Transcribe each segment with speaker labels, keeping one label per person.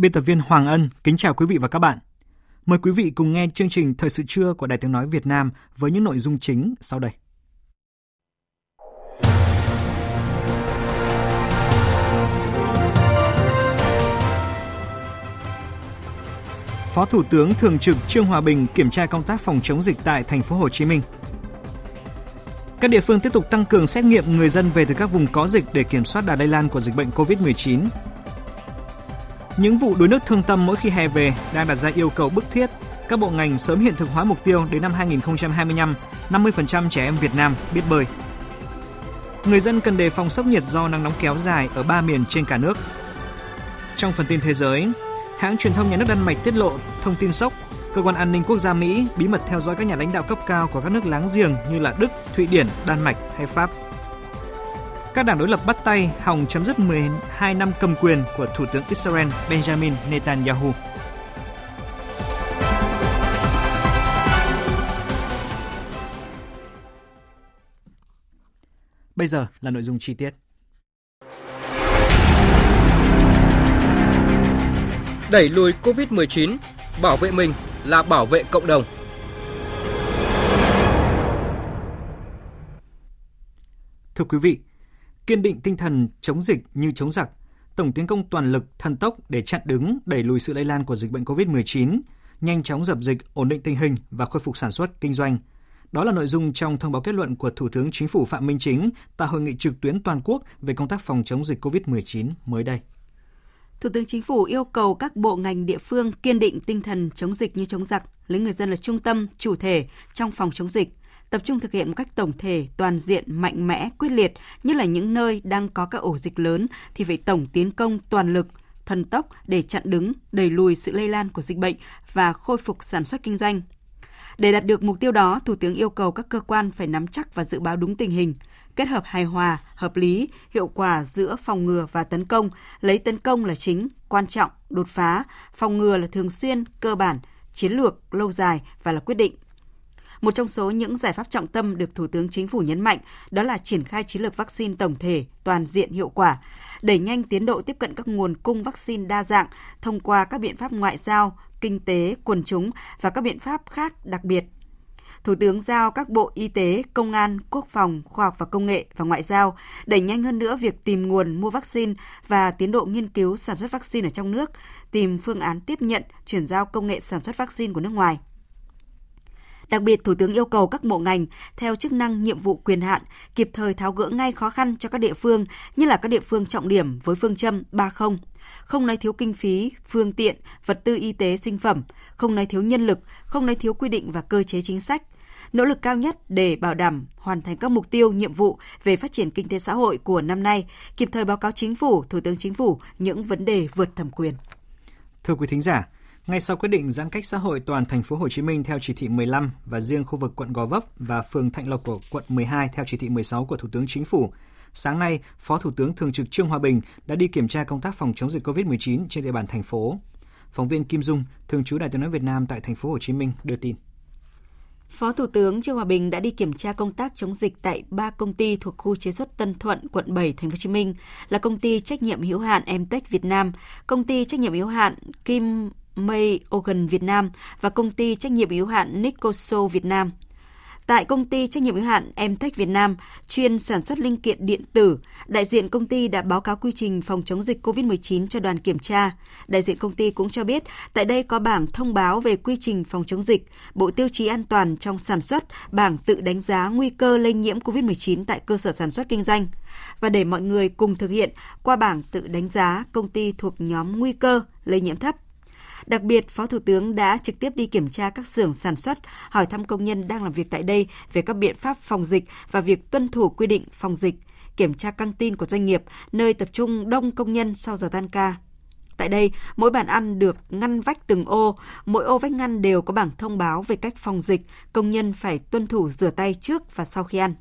Speaker 1: Biên tập viên Hoàng Ân kính chào quý vị và các bạn. Mời quý vị cùng nghe chương trình Thời sự trưa của Đài Tiếng Nói Việt Nam với những nội dung chính sau đây. Phó Thủ tướng Thường trực Trương Hòa Bình kiểm tra công tác phòng chống dịch tại thành phố Hồ Chí Minh. Các địa phương tiếp tục tăng cường xét nghiệm người dân về từ các vùng có dịch để kiểm soát đà lây lan của dịch bệnh COVID-19 những vụ đuối nước thương tâm mỗi khi hè về đang đặt ra yêu cầu bức thiết các bộ ngành sớm hiện thực hóa mục tiêu đến năm 2025, 50% trẻ em Việt Nam biết bơi. Người dân cần đề phòng sốc nhiệt do nắng nóng kéo dài ở ba miền trên cả nước. Trong phần tin thế giới, hãng truyền thông nhà nước Đan Mạch tiết lộ thông tin sốc cơ quan an ninh quốc gia Mỹ bí mật theo dõi các nhà lãnh đạo cấp cao của các nước láng giềng như là Đức, Thụy Điển, Đan Mạch hay Pháp các đảng đối lập bắt tay hòng chấm dứt 12 năm cầm quyền của Thủ tướng Israel Benjamin Netanyahu. Bây giờ là nội dung chi tiết.
Speaker 2: Đẩy lùi COVID-19, bảo vệ mình là bảo vệ cộng đồng.
Speaker 1: Thưa quý vị, kiên định tinh thần chống dịch như chống giặc, tổng tiến công toàn lực, thần tốc để chặn đứng, đẩy lùi sự lây lan của dịch bệnh COVID-19, nhanh chóng dập dịch, ổn định tình hình và khôi phục sản xuất, kinh doanh. Đó là nội dung trong thông báo kết luận của Thủ tướng Chính phủ Phạm Minh Chính tại hội nghị trực tuyến toàn quốc về công tác phòng chống dịch COVID-19 mới đây.
Speaker 3: Thủ tướng Chính phủ yêu cầu các bộ ngành địa phương kiên định tinh thần chống dịch như chống giặc, lấy người dân là trung tâm, chủ thể trong phòng chống dịch, tập trung thực hiện một cách tổng thể, toàn diện, mạnh mẽ, quyết liệt, nhất là những nơi đang có các ổ dịch lớn thì phải tổng tiến công toàn lực, thần tốc để chặn đứng, đẩy lùi sự lây lan của dịch bệnh và khôi phục sản xuất kinh doanh. Để đạt được mục tiêu đó, Thủ tướng yêu cầu các cơ quan phải nắm chắc và dự báo đúng tình hình, kết hợp hài hòa, hợp lý, hiệu quả giữa phòng ngừa và tấn công, lấy tấn công là chính, quan trọng, đột phá, phòng ngừa là thường xuyên, cơ bản, chiến lược, lâu dài và là quyết định. Một trong số những giải pháp trọng tâm được Thủ tướng Chính phủ nhấn mạnh đó là triển khai chiến lược vaccine tổng thể, toàn diện hiệu quả, đẩy nhanh tiến độ tiếp cận các nguồn cung vaccine đa dạng thông qua các biện pháp ngoại giao, kinh tế, quần chúng và các biện pháp khác đặc biệt Thủ tướng giao các bộ Y tế, Công an, Quốc phòng, Khoa học và Công nghệ và Ngoại giao đẩy nhanh hơn nữa việc tìm nguồn mua vaccine và tiến độ nghiên cứu sản xuất vaccine ở trong nước, tìm phương án tiếp nhận, chuyển giao công nghệ sản xuất vaccine của nước ngoài. Đặc biệt, Thủ tướng yêu cầu các bộ ngành theo chức năng nhiệm vụ quyền hạn kịp thời tháo gỡ ngay khó khăn cho các địa phương, như là các địa phương trọng điểm với phương châm 30, không nói thiếu kinh phí, phương tiện, vật tư y tế sinh phẩm, không nói thiếu nhân lực, không nói thiếu quy định và cơ chế chính sách, nỗ lực cao nhất để bảo đảm hoàn thành các mục tiêu, nhiệm vụ về phát triển kinh tế xã hội của năm nay, kịp thời báo cáo chính phủ, Thủ tướng Chính phủ những vấn đề vượt thẩm quyền.
Speaker 1: Thưa quý thính giả, ngay sau quyết định giãn cách xã hội toàn thành phố Hồ Chí Minh theo chỉ thị 15 và riêng khu vực quận Gò Vấp và phường Thạnh Lộc của quận 12 theo chỉ thị 16 của Thủ tướng Chính phủ, sáng nay, Phó Thủ tướng Thường trực Trương Hòa Bình đã đi kiểm tra công tác phòng chống dịch COVID-19 trên địa bàn thành phố. Phóng viên Kim Dung, thường trú Đài Tiếng nói Việt Nam tại thành phố Hồ Chí Minh đưa tin.
Speaker 3: Phó Thủ tướng Trương Hòa Bình đã đi kiểm tra công tác chống dịch tại ba công ty thuộc khu chế xuất Tân Thuận, quận 7, thành phố Hồ Chí Minh là công ty trách nhiệm hữu hạn Emtech Việt Nam, công ty trách nhiệm hữu hạn Kim May Organ Việt Nam và công ty trách nhiệm hữu hạn Nicoso Việt Nam. Tại công ty trách nhiệm hữu hạn Emtech Việt Nam, chuyên sản xuất linh kiện điện tử, đại diện công ty đã báo cáo quy trình phòng chống dịch COVID-19 cho đoàn kiểm tra. Đại diện công ty cũng cho biết, tại đây có bảng thông báo về quy trình phòng chống dịch, bộ tiêu chí an toàn trong sản xuất, bảng tự đánh giá nguy cơ lây nhiễm COVID-19 tại cơ sở sản xuất kinh doanh. Và để mọi người cùng thực hiện, qua bảng tự đánh giá, công ty thuộc nhóm nguy cơ lây nhiễm thấp Đặc biệt, Phó Thủ tướng đã trực tiếp đi kiểm tra các xưởng sản xuất, hỏi thăm công nhân đang làm việc tại đây về các biện pháp phòng dịch và việc tuân thủ quy định phòng dịch, kiểm tra căng tin của doanh nghiệp, nơi tập trung đông công nhân sau giờ tan ca. Tại đây, mỗi bàn ăn được ngăn vách từng ô, mỗi ô vách ngăn đều có bảng thông báo về cách phòng dịch, công nhân phải tuân thủ rửa tay trước và sau khi ăn.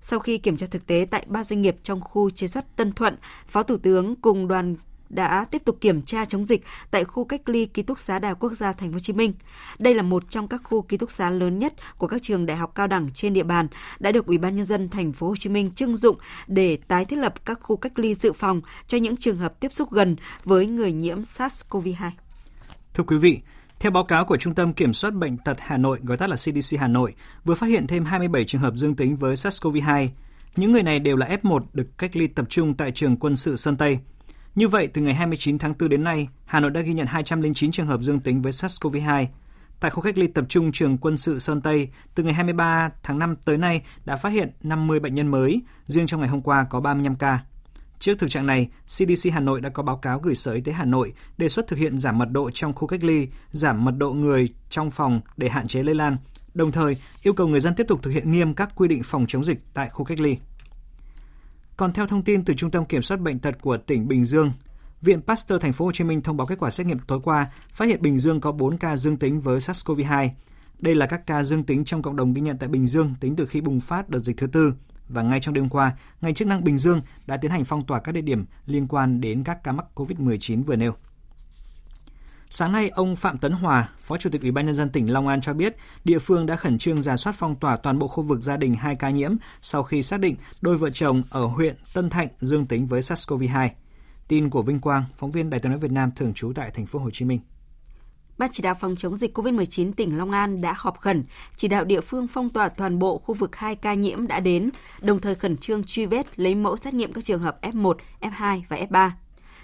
Speaker 3: Sau khi kiểm tra thực tế tại ba doanh nghiệp trong khu chế xuất Tân Thuận, Phó Thủ tướng cùng đoàn đã tiếp tục kiểm tra chống dịch tại khu cách ly ký túc xá Đại học Quốc gia Thành phố Hồ Chí Minh. Đây là một trong các khu ký túc xá lớn nhất của các trường đại học cao đẳng trên địa bàn đã được Ủy ban nhân dân Thành phố Hồ Chí Minh trưng dụng để tái thiết lập các khu cách ly dự phòng cho những trường hợp tiếp xúc gần với người nhiễm SARS-CoV-2.
Speaker 1: Thưa quý vị, theo báo cáo của Trung tâm Kiểm soát Bệnh tật Hà Nội, gọi tắt là CDC Hà Nội, vừa phát hiện thêm 27 trường hợp dương tính với SARS-CoV-2. Những người này đều là F1 được cách ly tập trung tại trường quân sự Sơn Tây. Như vậy, từ ngày 29 tháng 4 đến nay, Hà Nội đã ghi nhận 209 trường hợp dương tính với SARS-CoV-2. Tại khu cách ly tập trung trường quân sự Sơn Tây, từ ngày 23 tháng 5 tới nay đã phát hiện 50 bệnh nhân mới, riêng trong ngày hôm qua có 35 ca. Trước thực trạng này, CDC Hà Nội đã có báo cáo gửi Sở Y tế Hà Nội đề xuất thực hiện giảm mật độ trong khu cách ly, giảm mật độ người trong phòng để hạn chế lây lan, đồng thời yêu cầu người dân tiếp tục thực hiện nghiêm các quy định phòng chống dịch tại khu cách ly. Còn theo thông tin từ Trung tâm Kiểm soát bệnh tật của tỉnh Bình Dương, Viện Pasteur Thành phố Hồ Chí Minh thông báo kết quả xét nghiệm tối qua, phát hiện Bình Dương có 4 ca dương tính với SARS-CoV-2. Đây là các ca dương tính trong cộng đồng ghi nhận tại Bình Dương tính từ khi bùng phát đợt dịch thứ tư. Và ngay trong đêm qua, ngành chức năng Bình Dương đã tiến hành phong tỏa các địa điểm liên quan đến các ca mắc COVID-19 vừa nêu. Sáng nay, ông Phạm Tấn Hòa, Phó Chủ tịch Ủy ban nhân dân tỉnh Long An cho biết, địa phương đã khẩn trương giả soát phong tỏa toàn bộ khu vực gia đình hai ca nhiễm sau khi xác định đôi vợ chồng ở huyện Tân Thạnh dương tính với SARS-CoV-2. Tin của Vinh Quang, phóng viên Đài tiếng nói Việt Nam thường trú tại thành phố Hồ Chí Minh.
Speaker 3: Ban chỉ đạo phòng chống dịch COVID-19 tỉnh Long An đã họp khẩn, chỉ đạo địa phương phong tỏa toàn bộ khu vực hai ca nhiễm đã đến, đồng thời khẩn trương truy vết lấy mẫu xét nghiệm các trường hợp F1, F2 và F3.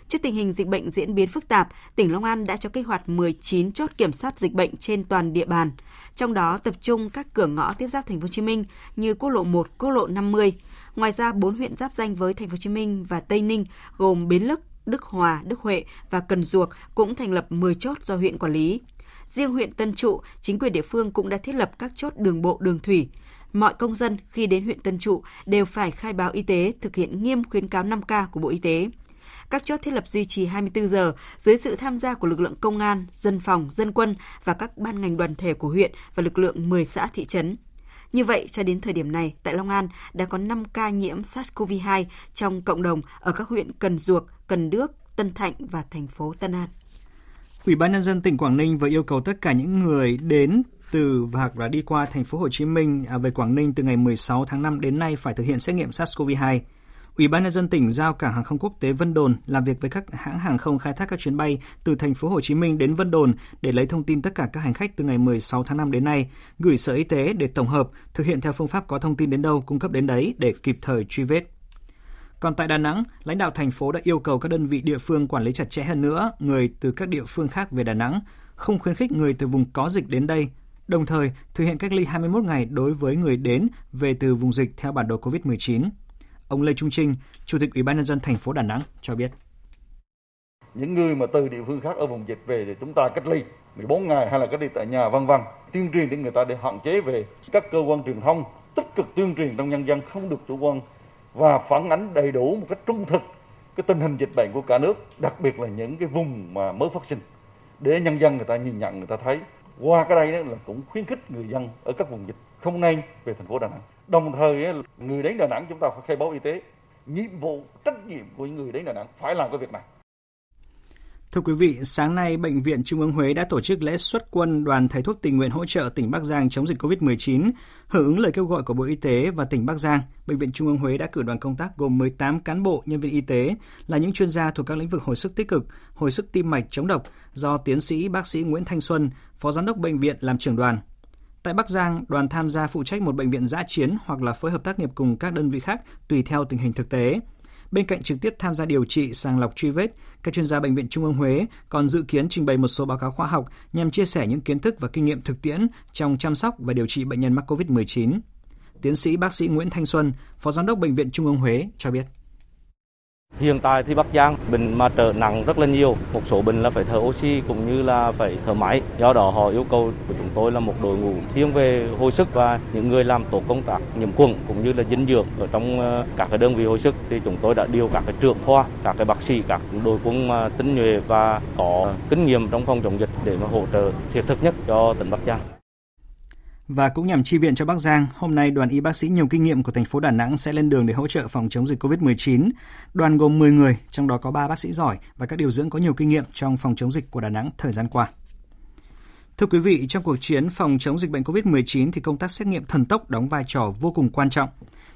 Speaker 3: Trước tình hình dịch bệnh diễn biến phức tạp, tỉnh Long An đã cho kích hoạt 19 chốt kiểm soát dịch bệnh trên toàn địa bàn, trong đó tập trung các cửa ngõ tiếp giáp thành phố Hồ Chí Minh như quốc lộ 1, quốc lộ 50. Ngoài ra, 4 huyện giáp danh với thành phố Hồ Chí Minh và Tây Ninh gồm Bến Lức, Đức Hòa, Đức Huệ và Cần Duộc cũng thành lập 10 chốt do huyện quản lý. Riêng huyện Tân Trụ, chính quyền địa phương cũng đã thiết lập các chốt đường bộ đường thủy. Mọi công dân khi đến huyện Tân Trụ đều phải khai báo y tế, thực hiện nghiêm khuyến cáo 5K của Bộ Y tế. Các chốt thiết lập duy trì 24 giờ dưới sự tham gia của lực lượng công an, dân phòng, dân quân và các ban ngành đoàn thể của huyện và lực lượng 10 xã thị trấn. Như vậy, cho đến thời điểm này, tại Long An đã có 5 ca nhiễm SARS-CoV-2 trong cộng đồng ở các huyện Cần Duộc, Cần Đước, Tân Thạnh và thành phố Tân An.
Speaker 1: Ủy ban nhân dân tỉnh Quảng Ninh vừa yêu cầu tất cả những người đến từ hoặc là đi qua thành phố Hồ Chí Minh à, về Quảng Ninh từ ngày 16 tháng 5 đến nay phải thực hiện xét nghiệm SARS-CoV-2. Ủy ban nhân dân tỉnh giao cảng hàng không quốc tế Vân Đồn làm việc với các hãng hàng không khai thác các chuyến bay từ thành phố Hồ Chí Minh đến Vân Đồn để lấy thông tin tất cả các hành khách từ ngày 16 tháng 5 đến nay, gửi Sở Y tế để tổng hợp, thực hiện theo phương pháp có thông tin đến đâu cung cấp đến đấy để kịp thời truy vết. Còn tại Đà Nẵng, lãnh đạo thành phố đã yêu cầu các đơn vị địa phương quản lý chặt chẽ hơn nữa người từ các địa phương khác về Đà Nẵng, không khuyến khích người từ vùng có dịch đến đây, đồng thời thực hiện cách ly 21 ngày đối với người đến về từ vùng dịch theo bản đồ COVID-19. Ông Lê Trung Trinh, Chủ tịch Ủy ban nhân dân thành phố Đà Nẵng cho biết.
Speaker 4: Những người mà từ địa phương khác ở vùng dịch về thì chúng ta cách ly 14 ngày hay là cách ly tại nhà vân vân, tuyên truyền để người ta để hạn chế về các cơ quan truyền thông tích cực tuyên truyền trong nhân dân không được chủ quan và phản ánh đầy đủ một cách trung thực cái tình hình dịch bệnh của cả nước, đặc biệt là những cái vùng mà mới phát sinh để nhân dân người ta nhìn nhận người ta thấy qua cái đây là cũng khuyến khích người dân ở các vùng dịch không nên về thành phố Đà Nẵng. Đồng thời người đến Đà Nẵng chúng ta phải khai báo y tế. Nhiệm vụ trách nhiệm của những người đến Đà Nẵng phải làm cái việc này.
Speaker 1: Thưa quý vị, sáng nay Bệnh viện Trung ương Huế đã tổ chức lễ xuất quân đoàn thầy thuốc tình nguyện hỗ trợ tỉnh Bắc Giang chống dịch COVID-19. Hưởng ứng lời kêu gọi của Bộ Y tế và tỉnh Bắc Giang, Bệnh viện Trung ương Huế đã cử đoàn công tác gồm 18 cán bộ nhân viên y tế là những chuyên gia thuộc các lĩnh vực hồi sức tích cực, hồi sức tim mạch chống độc do tiến sĩ bác sĩ Nguyễn Thanh Xuân, Phó Giám đốc Bệnh viện làm trưởng đoàn. Tại Bắc Giang, đoàn tham gia phụ trách một bệnh viện giã chiến hoặc là phối hợp tác nghiệp cùng các đơn vị khác tùy theo tình hình thực tế. Bên cạnh trực tiếp tham gia điều trị, sàng lọc truy vết, các chuyên gia Bệnh viện Trung ương Huế còn dự kiến trình bày một số báo cáo khoa học nhằm chia sẻ những kiến thức và kinh nghiệm thực tiễn trong chăm sóc và điều trị bệnh nhân mắc COVID-19. Tiến sĩ bác sĩ Nguyễn Thanh Xuân, Phó Giám đốc Bệnh viện Trung ương Huế cho biết.
Speaker 5: Hiện tại thì Bắc Giang bệnh mà trở nặng rất là nhiều, một số bệnh là phải thở oxy cũng như là phải thở máy. Do đó họ yêu cầu của chúng tôi là một đội ngũ thiên về hồi sức và những người làm tổ công tác nhiễm khuẩn cũng như là dinh dưỡng ở trong ờ, các cái đơn vị hồi sức thì chúng tôi đã điều các cái trưởng khoa, các cái bác sĩ, các đội quân tinh nhuệ và có kinh nghiệm trong phòng chống dịch để mà hỗ trợ thiết thực nhất cho tỉnh Bắc Giang.
Speaker 1: Và cũng nhằm chi viện cho Bắc Giang, hôm nay đoàn y bác sĩ nhiều kinh nghiệm của thành phố Đà Nẵng sẽ lên đường để hỗ trợ phòng chống dịch COVID-19. Đoàn gồm 10 người, trong đó có 3 bác sĩ giỏi và các điều dưỡng có nhiều kinh nghiệm trong phòng chống dịch của Đà Nẵng thời gian qua. Thưa quý vị, trong cuộc chiến phòng chống dịch bệnh COVID-19 thì công tác xét nghiệm thần tốc đóng vai trò vô cùng quan trọng.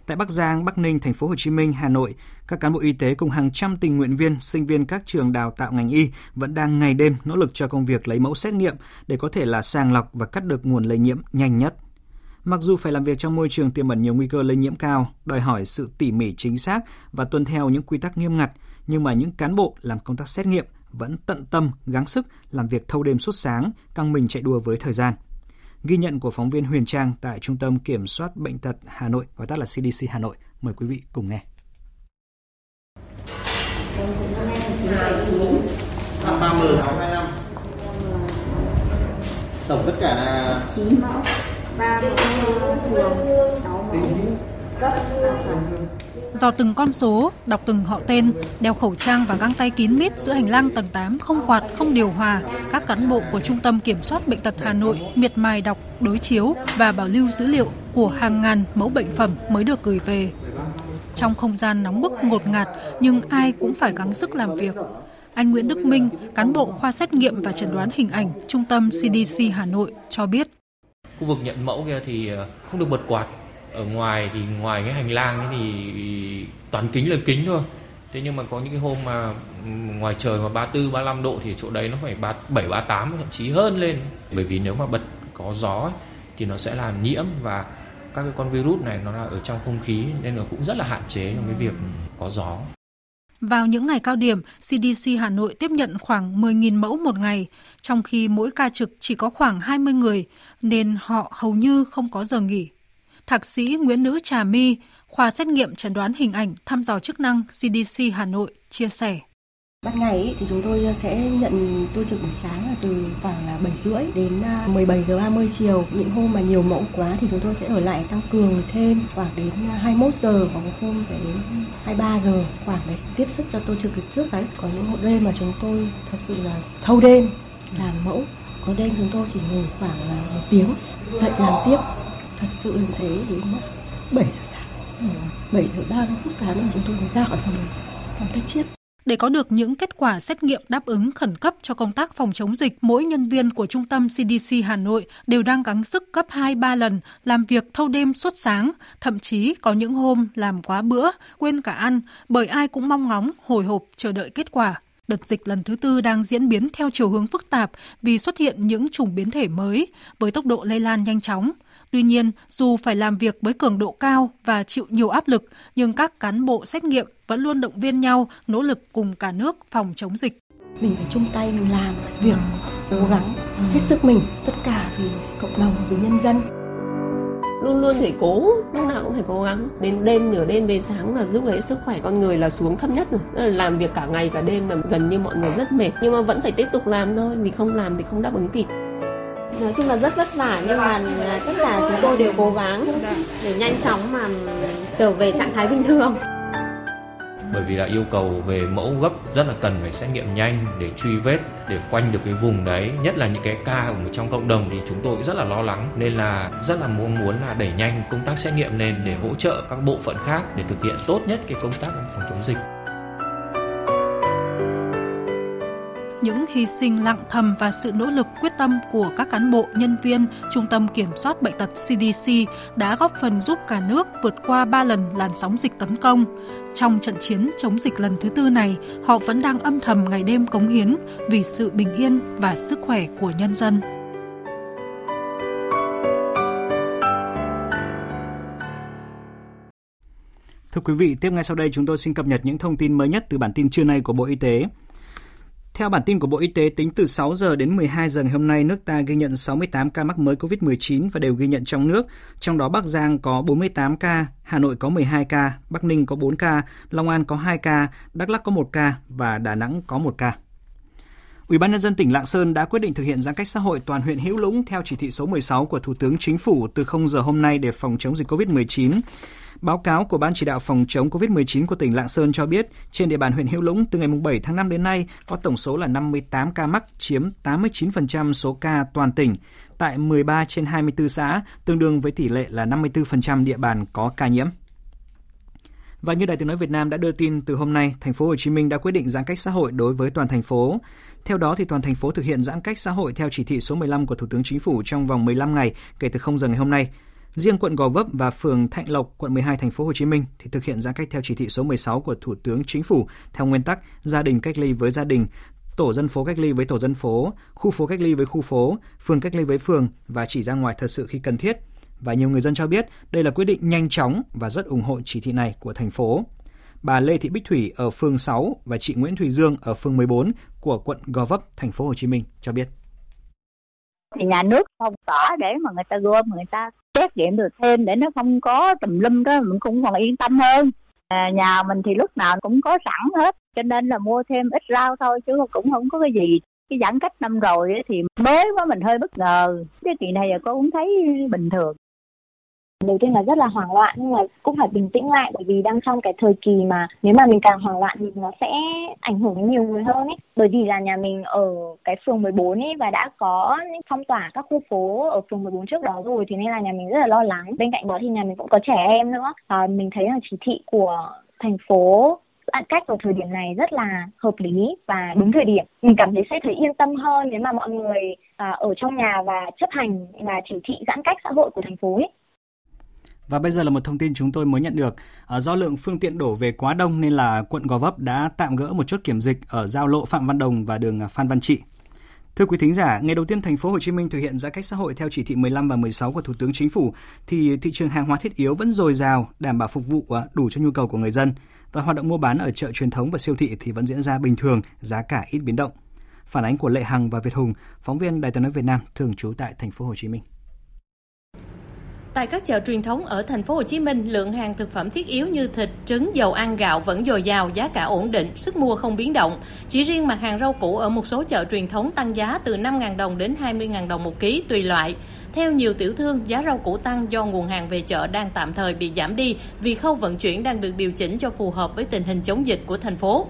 Speaker 1: Tại Bắc Giang, Bắc Ninh, Thành phố Hồ Chí Minh, Hà Nội, các cán bộ y tế cùng hàng trăm tình nguyện viên, sinh viên các trường đào tạo ngành y vẫn đang ngày đêm nỗ lực cho công việc lấy mẫu xét nghiệm để có thể là sàng lọc và cắt được nguồn lây nhiễm nhanh nhất. Mặc dù phải làm việc trong môi trường tiềm ẩn nhiều nguy cơ lây nhiễm cao, đòi hỏi sự tỉ mỉ chính xác và tuân theo những quy tắc nghiêm ngặt, nhưng mà những cán bộ làm công tác xét nghiệm vẫn tận tâm, gắng sức làm việc thâu đêm suốt sáng, căng mình chạy đua với thời gian. Ghi nhận của phóng viên Huyền Trang tại Trung tâm Kiểm soát Bệnh tật Hà Nội, gọi tắt là CDC Hà Nội. Mời quý vị cùng nghe.
Speaker 6: Năm 30, 625. Tổng tất cả là 9 mẫu. 3
Speaker 7: thường, 6 mẫu. Cấp Dò từng con số, đọc từng họ tên, đeo khẩu trang và găng tay kín mít giữa hành lang tầng 8 không quạt, không điều hòa, các cán bộ của Trung tâm Kiểm soát Bệnh tật Hà Nội miệt mài đọc, đối chiếu và bảo lưu dữ liệu của hàng ngàn mẫu bệnh phẩm mới được gửi về. Trong không gian nóng bức ngột ngạt nhưng ai cũng phải gắng sức làm việc. Anh Nguyễn Đức Minh, cán bộ khoa xét nghiệm và chẩn đoán hình ảnh Trung tâm CDC Hà Nội cho biết.
Speaker 8: Khu vực nhận mẫu kia thì ờ, không được bật quạt ở ngoài thì ngoài cái hành lang thì toàn kính là kính thôi thế nhưng mà có những cái hôm mà ngoài trời mà 34 35 độ thì chỗ đấy nó phải 37 38 thậm chí hơn lên bởi vì nếu mà bật có gió ấy, thì nó sẽ làm nhiễm và các cái con virus này nó là ở trong không khí nên là cũng rất là hạn chế trong cái việc có gió.
Speaker 7: Vào những ngày cao điểm, CDC Hà Nội tiếp nhận khoảng 10.000 mẫu một ngày, trong khi mỗi ca trực chỉ có khoảng 20 người, nên họ hầu như không có giờ nghỉ. Thạc sĩ Nguyễn Nữ Trà My, khoa xét nghiệm chẩn đoán hình ảnh thăm dò chức năng CDC Hà Nội chia sẻ.
Speaker 9: Ban ngày thì chúng tôi sẽ nhận tôi trực buổi sáng là từ khoảng là 7 rưỡi đến à, 17 giờ 30 chiều. Những hôm mà nhiều mẫu quá thì chúng tôi sẽ ở lại tăng cường thêm khoảng đến à, 21 giờ hoặc một hôm phải đến 23 giờ khoảng để tiếp sức cho tôi trực trước đấy. Có những hộ đêm mà chúng tôi thật sự là thâu đêm làm mẫu. Có đêm chúng tôi chỉ ngủ khoảng là một tiếng dậy làm tiếp thật sự như thế đến 7 giờ sáng ừ, 7 giờ 30 phút sáng là chúng tôi mới ra khỏi phòng phòng cách chiết
Speaker 7: để có được những kết quả xét nghiệm đáp ứng khẩn cấp cho công tác phòng chống dịch, mỗi nhân viên của Trung tâm CDC Hà Nội đều đang gắng sức gấp 2-3 lần, làm việc thâu đêm suốt sáng, thậm chí có những hôm làm quá bữa, quên cả ăn, bởi ai cũng mong ngóng, hồi hộp chờ đợi kết quả. Đợt dịch lần thứ tư đang diễn biến theo chiều hướng phức tạp vì xuất hiện những chủng biến thể mới với tốc độ lây lan nhanh chóng. Tuy nhiên, dù phải làm việc với cường độ cao và chịu nhiều áp lực, nhưng các cán bộ xét nghiệm vẫn luôn động viên nhau nỗ lực cùng cả nước phòng chống dịch.
Speaker 9: Mình phải chung tay mình làm việc, cố gắng hết sức mình, tất cả vì cộng đồng, vì nhân dân.
Speaker 10: Luôn luôn phải cố lúc nào cũng phải cố gắng. Đến đêm nửa đêm về sáng là lúc đấy sức khỏe con người là xuống thấp nhất rồi. Là làm việc cả ngày cả đêm là gần như mọi người rất mệt. Nhưng mà vẫn phải tiếp tục làm thôi vì không làm thì không đáp ứng kịp
Speaker 11: nói chung là rất vất vả, nhưng mà tất cả chúng tôi đều cố gắng để nhanh chóng mà trở về trạng thái bình thường.
Speaker 8: Bởi vì là yêu cầu về mẫu gấp rất là cần phải xét nghiệm nhanh để truy vết, để quanh được cái vùng đấy. Nhất là những cái ca ở trong cộng đồng thì chúng tôi cũng rất là lo lắng, nên là rất là mong muốn là đẩy nhanh công tác xét nghiệm lên để hỗ trợ các bộ phận khác để thực hiện tốt nhất cái công tác phòng chống dịch.
Speaker 7: hy sinh lặng thầm và sự nỗ lực quyết tâm của các cán bộ, nhân viên Trung tâm Kiểm soát Bệnh tật CDC đã góp phần giúp cả nước vượt qua 3 lần làn sóng dịch tấn công. Trong trận chiến chống dịch lần thứ tư này, họ vẫn đang âm thầm ngày đêm cống hiến vì sự bình yên và sức khỏe của nhân dân.
Speaker 1: Thưa quý vị, tiếp ngay sau đây chúng tôi xin cập nhật những thông tin mới nhất từ bản tin trưa nay của Bộ Y tế. Theo bản tin của Bộ Y tế, tính từ 6 giờ đến 12 giờ ngày hôm nay, nước ta ghi nhận 68 ca mắc mới COVID-19 và đều ghi nhận trong nước. Trong đó Bắc Giang có 48 ca, Hà Nội có 12 ca, Bắc Ninh có 4 ca, Long An có 2 ca, Đắk Lắk có 1 ca và Đà Nẵng có 1 ca. Ủy ban nhân dân tỉnh Lạng Sơn đã quyết định thực hiện giãn cách xã hội toàn huyện Hữu Lũng theo chỉ thị số 16 của Thủ tướng Chính phủ từ 0 giờ hôm nay để phòng chống dịch COVID-19. Báo cáo của Ban chỉ đạo phòng chống COVID-19 của tỉnh Lạng Sơn cho biết, trên địa bàn huyện Hữu Lũng từ ngày 7 tháng 5 đến nay có tổng số là 58 ca mắc, chiếm 89% số ca toàn tỉnh tại 13 trên 24 xã, tương đương với tỷ lệ là 54% địa bàn có ca nhiễm. Và như Đài Tiếng nói Việt Nam đã đưa tin từ hôm nay, thành phố Hồ Chí Minh đã quyết định giãn cách xã hội đối với toàn thành phố. Theo đó thì toàn thành phố thực hiện giãn cách xã hội theo chỉ thị số 15 của Thủ tướng Chính phủ trong vòng 15 ngày kể từ 0 giờ ngày hôm nay. Riêng quận Gò Vấp và phường Thạnh Lộc, quận 12 thành phố Hồ Chí Minh thì thực hiện giãn cách theo chỉ thị số 16 của Thủ tướng Chính phủ theo nguyên tắc gia đình cách ly với gia đình, tổ dân phố cách ly với tổ dân phố, khu phố cách ly với khu phố, phường cách ly với phường và chỉ ra ngoài thật sự khi cần thiết. Và nhiều người dân cho biết đây là quyết định nhanh chóng và rất ủng hộ chỉ thị này của thành phố. Bà Lê Thị Bích Thủy ở phường 6 và chị Nguyễn Thùy Dương ở phường 14 của quận Gò Vấp, thành phố Hồ Chí Minh cho biết
Speaker 12: thì nhà nước phong tỏa để mà người ta gom người ta xét nghiệm được thêm để nó không có tùm lum đó mình cũng còn yên tâm hơn. À, nhà mình thì lúc nào cũng có sẵn hết cho nên là mua thêm ít rau thôi chứ cũng không có cái gì. Cái giãn cách năm rồi thì mới quá mình hơi bất ngờ. Cái kỳ này cô cũng thấy bình thường
Speaker 13: đầu tiên là rất là hoảng loạn nhưng mà cũng phải bình tĩnh lại bởi vì đang trong cái thời kỳ mà nếu mà mình càng hoảng loạn thì nó sẽ ảnh hưởng đến nhiều người hơn ấy. Bởi vì là nhà mình ở cái phường 14 ấy và đã có phong tỏa các khu phố ở phường 14 trước đó rồi thì nên là nhà mình rất là lo lắng. Bên cạnh đó thì nhà mình cũng có trẻ em nữa. À, mình thấy là chỉ thị của thành phố giãn cách vào thời điểm này rất là hợp lý và đúng thời điểm. Mình cảm thấy sẽ thấy yên tâm hơn nếu mà mọi người à, ở trong nhà và chấp hành và chỉ thị giãn cách xã hội của thành phố ấy
Speaker 1: và bây giờ là một thông tin chúng tôi mới nhận được. Ờ, do lượng phương tiện đổ về quá đông nên là quận Gò Vấp đã tạm gỡ một chốt kiểm dịch ở giao lộ Phạm Văn Đồng và đường à, Phan Văn Trị. Thưa quý thính giả, ngày đầu tiên thành phố Hồ Chí Minh thực hiện giãn cách xã hội theo chỉ thị 15 và 16 của Thủ tướng Chính phủ thì thị trường hàng hóa thiết yếu vẫn dồi dào, đảm bảo phục vụ à, đủ cho nhu cầu của người dân và hoạt động mua bán ở chợ truyền thống và siêu thị thì vẫn diễn ra bình thường, giá cả ít biến động. Phản ánh của Lệ Hằng và Việt Hùng, phóng viên Đài tiếng nói Việt Nam thường trú tại thành phố Hồ Chí Minh.
Speaker 14: Tại các chợ truyền thống ở thành phố Hồ Chí Minh, lượng hàng thực phẩm thiết yếu như thịt, trứng, dầu ăn, gạo vẫn dồi dào, giá cả ổn định, sức mua không biến động. Chỉ riêng mặt hàng rau củ ở một số chợ truyền thống tăng giá từ 5.000 đồng đến 20.000 đồng một ký tùy loại. Theo nhiều tiểu thương, giá rau củ tăng do nguồn hàng về chợ đang tạm thời bị giảm đi vì khâu vận chuyển đang được điều chỉnh cho phù hợp với tình hình chống dịch của thành phố.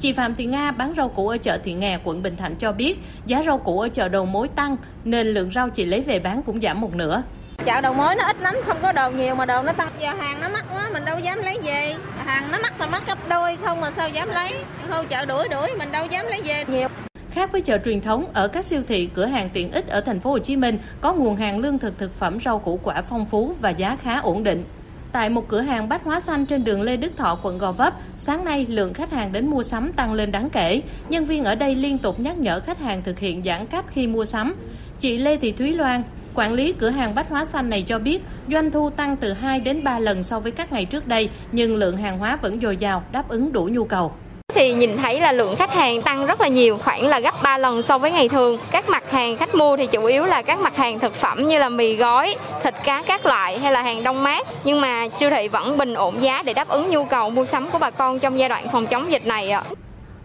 Speaker 14: Chị Phạm Thị Nga bán rau củ ở chợ Thị Nghè, quận Bình Thạnh cho biết giá rau củ ở chợ đầu mối tăng nên lượng rau chị lấy về bán cũng giảm một nửa.
Speaker 15: Chợ đầu mối nó ít lắm, không có đồ nhiều mà đồ nó tăng. Giờ hàng nó mắc quá, mình đâu dám lấy về. Hàng nó mắc là mắc gấp đôi không mà sao dám lấy. Thôi chợ đuổi đuổi mình đâu dám lấy về nhiều.
Speaker 14: Khác với chợ truyền thống, ở các siêu thị, cửa hàng tiện ích ở thành phố Hồ Chí Minh có nguồn hàng lương thực thực phẩm rau củ quả phong phú và giá khá ổn định. Tại một cửa hàng bách hóa xanh trên đường Lê Đức Thọ, quận Gò Vấp, sáng nay lượng khách hàng đến mua sắm tăng lên đáng kể. Nhân viên ở đây liên tục nhắc nhở khách hàng thực hiện giãn cách khi mua sắm. Chị Lê Thị Thúy Loan, Quản lý cửa hàng bách hóa xanh này cho biết, doanh thu tăng từ 2 đến 3 lần so với các ngày trước đây, nhưng lượng hàng hóa vẫn dồi dào, đáp ứng đủ nhu cầu
Speaker 16: thì nhìn thấy là lượng khách hàng tăng rất là nhiều, khoảng là gấp 3 lần so với ngày thường. Các mặt hàng khách mua thì chủ yếu là các mặt hàng thực phẩm như là mì gói, thịt cá các loại hay là hàng đông mát. Nhưng mà siêu thị vẫn bình ổn giá để đáp ứng nhu cầu mua sắm của bà con trong giai đoạn phòng chống dịch này ạ.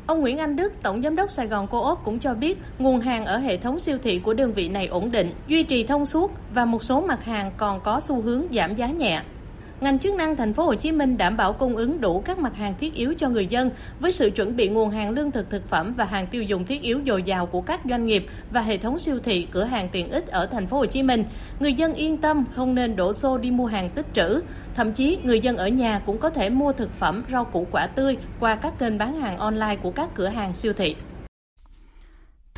Speaker 14: Ông Nguyễn Anh Đức, Tổng Giám đốc Sài Gòn Co-op cũng cho biết nguồn hàng ở hệ thống siêu thị của đơn vị này ổn định, duy trì thông suốt và một số mặt hàng còn có xu hướng giảm giá nhẹ. Ngành chức năng thành phố Hồ Chí Minh đảm bảo cung ứng đủ các mặt hàng thiết yếu cho người dân với sự chuẩn bị nguồn hàng lương thực thực phẩm và hàng tiêu dùng thiết yếu dồi dào của các doanh nghiệp và hệ thống siêu thị, cửa hàng tiện ích ở thành phố Hồ Chí Minh. Người dân yên tâm không nên đổ xô đi mua hàng tích trữ. Thậm chí người dân ở nhà cũng có thể mua thực phẩm, rau củ quả tươi qua các kênh bán hàng online của các cửa hàng siêu thị.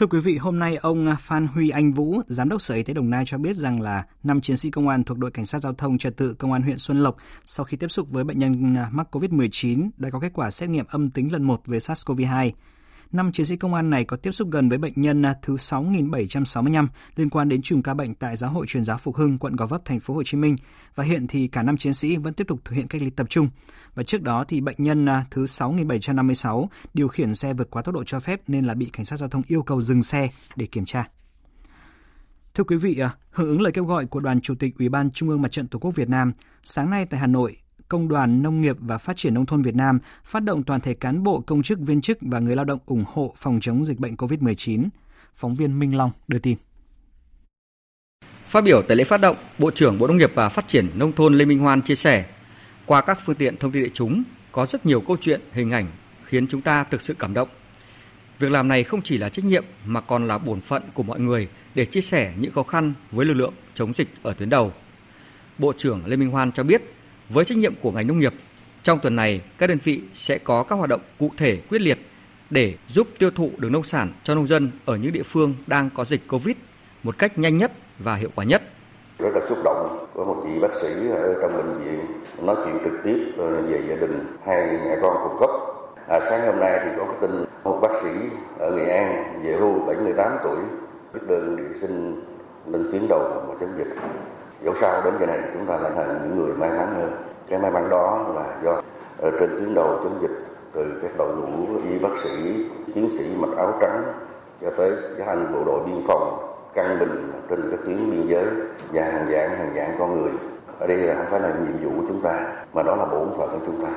Speaker 1: Thưa quý vị, hôm nay ông Phan Huy Anh Vũ, Giám đốc Sở Y tế Đồng Nai cho biết rằng là năm chiến sĩ công an thuộc đội Cảnh sát Giao thông Trật tự Công an huyện Xuân Lộc sau khi tiếp xúc với bệnh nhân mắc COVID-19 đã có kết quả xét nghiệm âm tính lần một về SARS-CoV-2 năm chiến sĩ công an này có tiếp xúc gần với bệnh nhân à, thứ 6.765 liên quan đến chùm ca bệnh tại Giáo hội Truyền giáo Phục Hưng, quận Gò Vấp, thành phố Hồ Chí Minh và hiện thì cả năm chiến sĩ vẫn tiếp tục thực hiện cách ly tập trung. Và trước đó thì bệnh nhân à, thứ 6.756 điều khiển xe vượt quá tốc độ cho phép nên là bị cảnh sát giao thông yêu cầu dừng xe để kiểm tra. Thưa quý vị, à, hưởng ứng lời kêu gọi của Đoàn Chủ tịch Ủy ban Trung ương Mặt trận Tổ quốc Việt Nam, sáng nay tại Hà Nội, Công đoàn Nông nghiệp và Phát triển Nông thôn Việt Nam phát động toàn thể cán bộ, công chức, viên chức và người lao động ủng hộ phòng chống dịch bệnh COVID-19. Phóng viên Minh Long đưa tin.
Speaker 17: Phát biểu tại lễ phát động, Bộ trưởng Bộ Nông nghiệp và Phát triển Nông thôn Lê Minh Hoan chia sẻ, qua các phương tiện thông tin đại chúng, có rất nhiều câu chuyện, hình ảnh khiến chúng ta thực sự cảm động. Việc làm này không chỉ là trách nhiệm mà còn là bổn phận của mọi người để chia sẻ những khó khăn với lực lượng chống dịch ở tuyến đầu. Bộ trưởng Lê Minh Hoan cho biết, với trách nhiệm của ngành nông nghiệp, trong tuần này các đơn vị sẽ có các hoạt động cụ thể quyết liệt để giúp tiêu thụ được nông sản cho nông dân ở những địa phương đang có dịch Covid một cách nhanh nhất và hiệu quả nhất.
Speaker 18: Rất là xúc động có một chị bác sĩ ở trong bệnh viện nói chuyện trực tiếp về gia đình hai mẹ con cùng cấp. À, sáng hôm nay thì có cái tin một bác sĩ ở Nghệ An về hưu 78 tuổi viết đơn để xin lên tuyến đầu mà chống dịch dẫu sao đến giờ này chúng ta lại thành những người may mắn hơn. Cái may mắn đó là do, ở trên tuyến đầu chống dịch, từ các đội ngũ y bác sĩ, chiến sĩ mặc áo trắng cho tới các anh bộ đội biên phòng, căng bình trên các tuyến biên giới, và hàng vạn hàng vạn con người. Ở đây là không phải là nhiệm vụ của chúng ta, mà đó là bổn phận của chúng ta.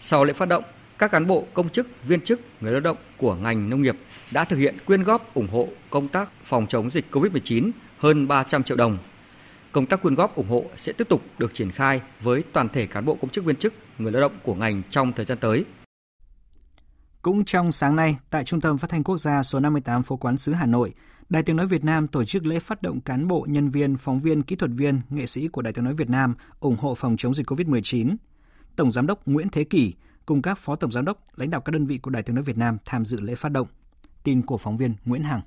Speaker 17: Sau lễ phát động, các cán bộ, công chức, viên chức, người lao động của ngành nông nghiệp đã thực hiện quyên góp ủng hộ công tác phòng chống dịch COVID-19 hơn 300 triệu đồng công tác quyên góp ủng hộ sẽ tiếp tục được triển khai với toàn thể cán bộ công chức viên chức, người lao động của ngành trong thời gian tới.
Speaker 1: Cũng trong sáng nay, tại Trung tâm Phát thanh Quốc gia số 58 phố Quán sứ Hà Nội, Đài Tiếng Nói Việt Nam tổ chức lễ phát động cán bộ, nhân viên, phóng viên, kỹ thuật viên, nghệ sĩ của Đài Tiếng Nói Việt Nam ủng hộ phòng chống dịch COVID-19. Tổng Giám đốc Nguyễn Thế Kỷ cùng các Phó Tổng Giám đốc, lãnh đạo các đơn vị của Đài Tiếng Nói Việt Nam tham dự lễ phát động. Tin của phóng viên Nguyễn Hằng.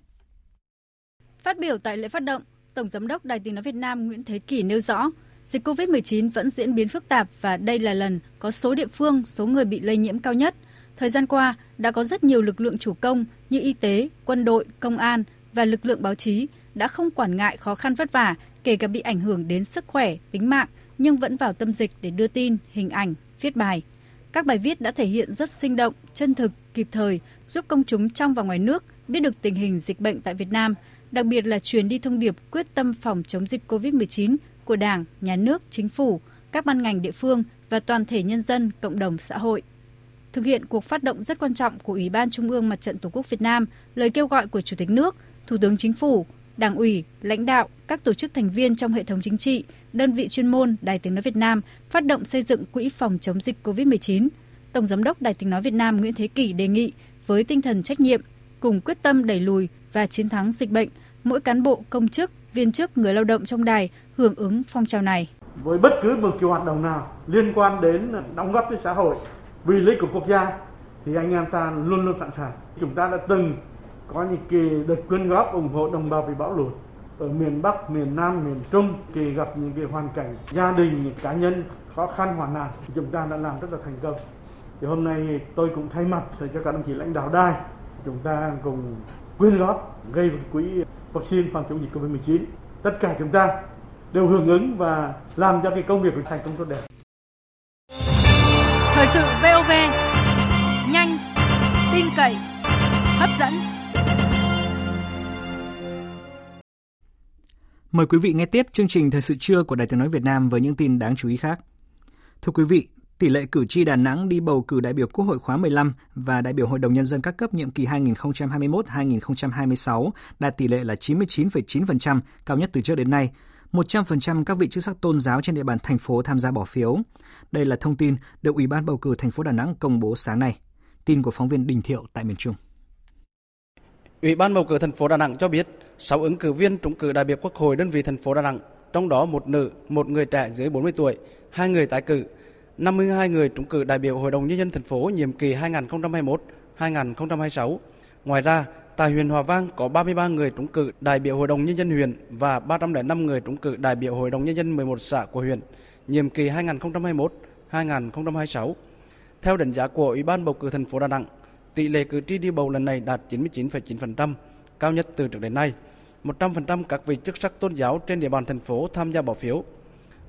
Speaker 19: Phát biểu tại lễ phát động, Tổng Giám đốc Đài Tiếng Nói Việt Nam Nguyễn Thế Kỷ nêu rõ, dịch COVID-19 vẫn diễn biến phức tạp và đây là lần có số địa phương, số người bị lây nhiễm cao nhất. Thời gian qua, đã có rất nhiều lực lượng chủ công như y tế, quân đội, công an và lực lượng báo chí đã không quản ngại khó khăn vất vả, kể cả bị ảnh hưởng đến sức khỏe, tính mạng, nhưng vẫn vào tâm dịch để đưa tin, hình ảnh, viết bài. Các bài viết đã thể hiện rất sinh động, chân thực, kịp thời, giúp công chúng trong và ngoài nước biết được tình hình dịch bệnh tại Việt Nam – đặc biệt là truyền đi thông điệp quyết tâm phòng chống dịch COVID-19 của Đảng, Nhà nước, Chính phủ, các ban ngành địa phương và toàn thể nhân dân, cộng đồng xã hội. Thực hiện cuộc phát động rất quan trọng của Ủy ban Trung ương Mặt trận Tổ quốc Việt Nam, lời kêu gọi của Chủ tịch nước, Thủ tướng Chính phủ, Đảng ủy, lãnh đạo, các tổ chức thành viên trong hệ thống chính trị, đơn vị chuyên môn Đài Tiếng Nói Việt Nam phát động xây dựng quỹ phòng chống dịch COVID-19. Tổng Giám đốc Đài Tiếng Nói Việt Nam Nguyễn Thế Kỷ đề nghị với tinh thần trách nhiệm, cùng quyết tâm đẩy lùi và chiến thắng dịch bệnh, mỗi cán bộ, công chức, viên chức, người lao động trong đài hưởng ứng phong trào này.
Speaker 20: Với bất cứ một kiểu hoạt động nào liên quan đến đóng góp cho xã hội vì lợi của quốc gia thì anh em ta luôn luôn sẵn sàng. Chúng ta đã từng có những kỳ đợt quyên góp ủng hộ đồng bào bị bão lụt ở miền Bắc, miền Nam, miền Trung kỳ gặp những cái hoàn cảnh gia đình, những cá nhân khó khăn hoạn nạn chúng ta đã làm rất là thành công. Thì hôm nay tôi cũng thay mặt cho các đồng chí lãnh đạo đài chúng ta cùng quyên góp gây quỹ vaccine phòng chống dịch Covid-19. Tất cả chúng ta đều hưởng ứng và làm cho cái công việc của thành công tốt đẹp.
Speaker 21: Thời sự VOV nhanh, tin cậy, hấp dẫn.
Speaker 1: Mời quý vị nghe tiếp chương trình Thời sự trưa của Đài Tiếng Nói Việt Nam với những tin đáng chú ý khác. Thưa quý vị, tỷ lệ cử tri Đà Nẵng đi bầu cử đại biểu Quốc hội khóa 15 và đại biểu Hội đồng Nhân dân các cấp nhiệm kỳ 2021-2026 đạt tỷ lệ là 99,9%, cao nhất từ trước đến nay. 100% các vị chức sắc tôn giáo trên địa bàn thành phố tham gia bỏ phiếu. Đây là thông tin được Ủy ban bầu cử thành phố Đà Nẵng công bố sáng nay. Tin của phóng viên Đình Thiệu tại miền Trung.
Speaker 22: Ủy ban bầu cử thành phố Đà Nẵng cho biết, 6 ứng cử viên trúng cử đại biểu Quốc hội đơn vị thành phố Đà Nẵng, trong đó một nữ, một người trẻ dưới 40 tuổi, hai người tái cử, 52 người trúng cử đại biểu Hội đồng Nhân dân thành phố nhiệm kỳ 2021-2026. Ngoài ra, tại huyện Hòa Vang có 33 người trúng cử đại biểu Hội đồng Nhân dân huyện và 305 người trúng cử đại biểu Hội đồng Nhân dân 11 xã của huyện nhiệm kỳ 2021-2026. Theo đánh giá của Ủy ban bầu cử thành phố Đà Nẵng, Tỷ lệ cử tri đi bầu lần này đạt 99,9%, cao nhất từ trước đến nay. 100% các vị chức sắc tôn giáo trên địa bàn thành phố tham gia bỏ phiếu.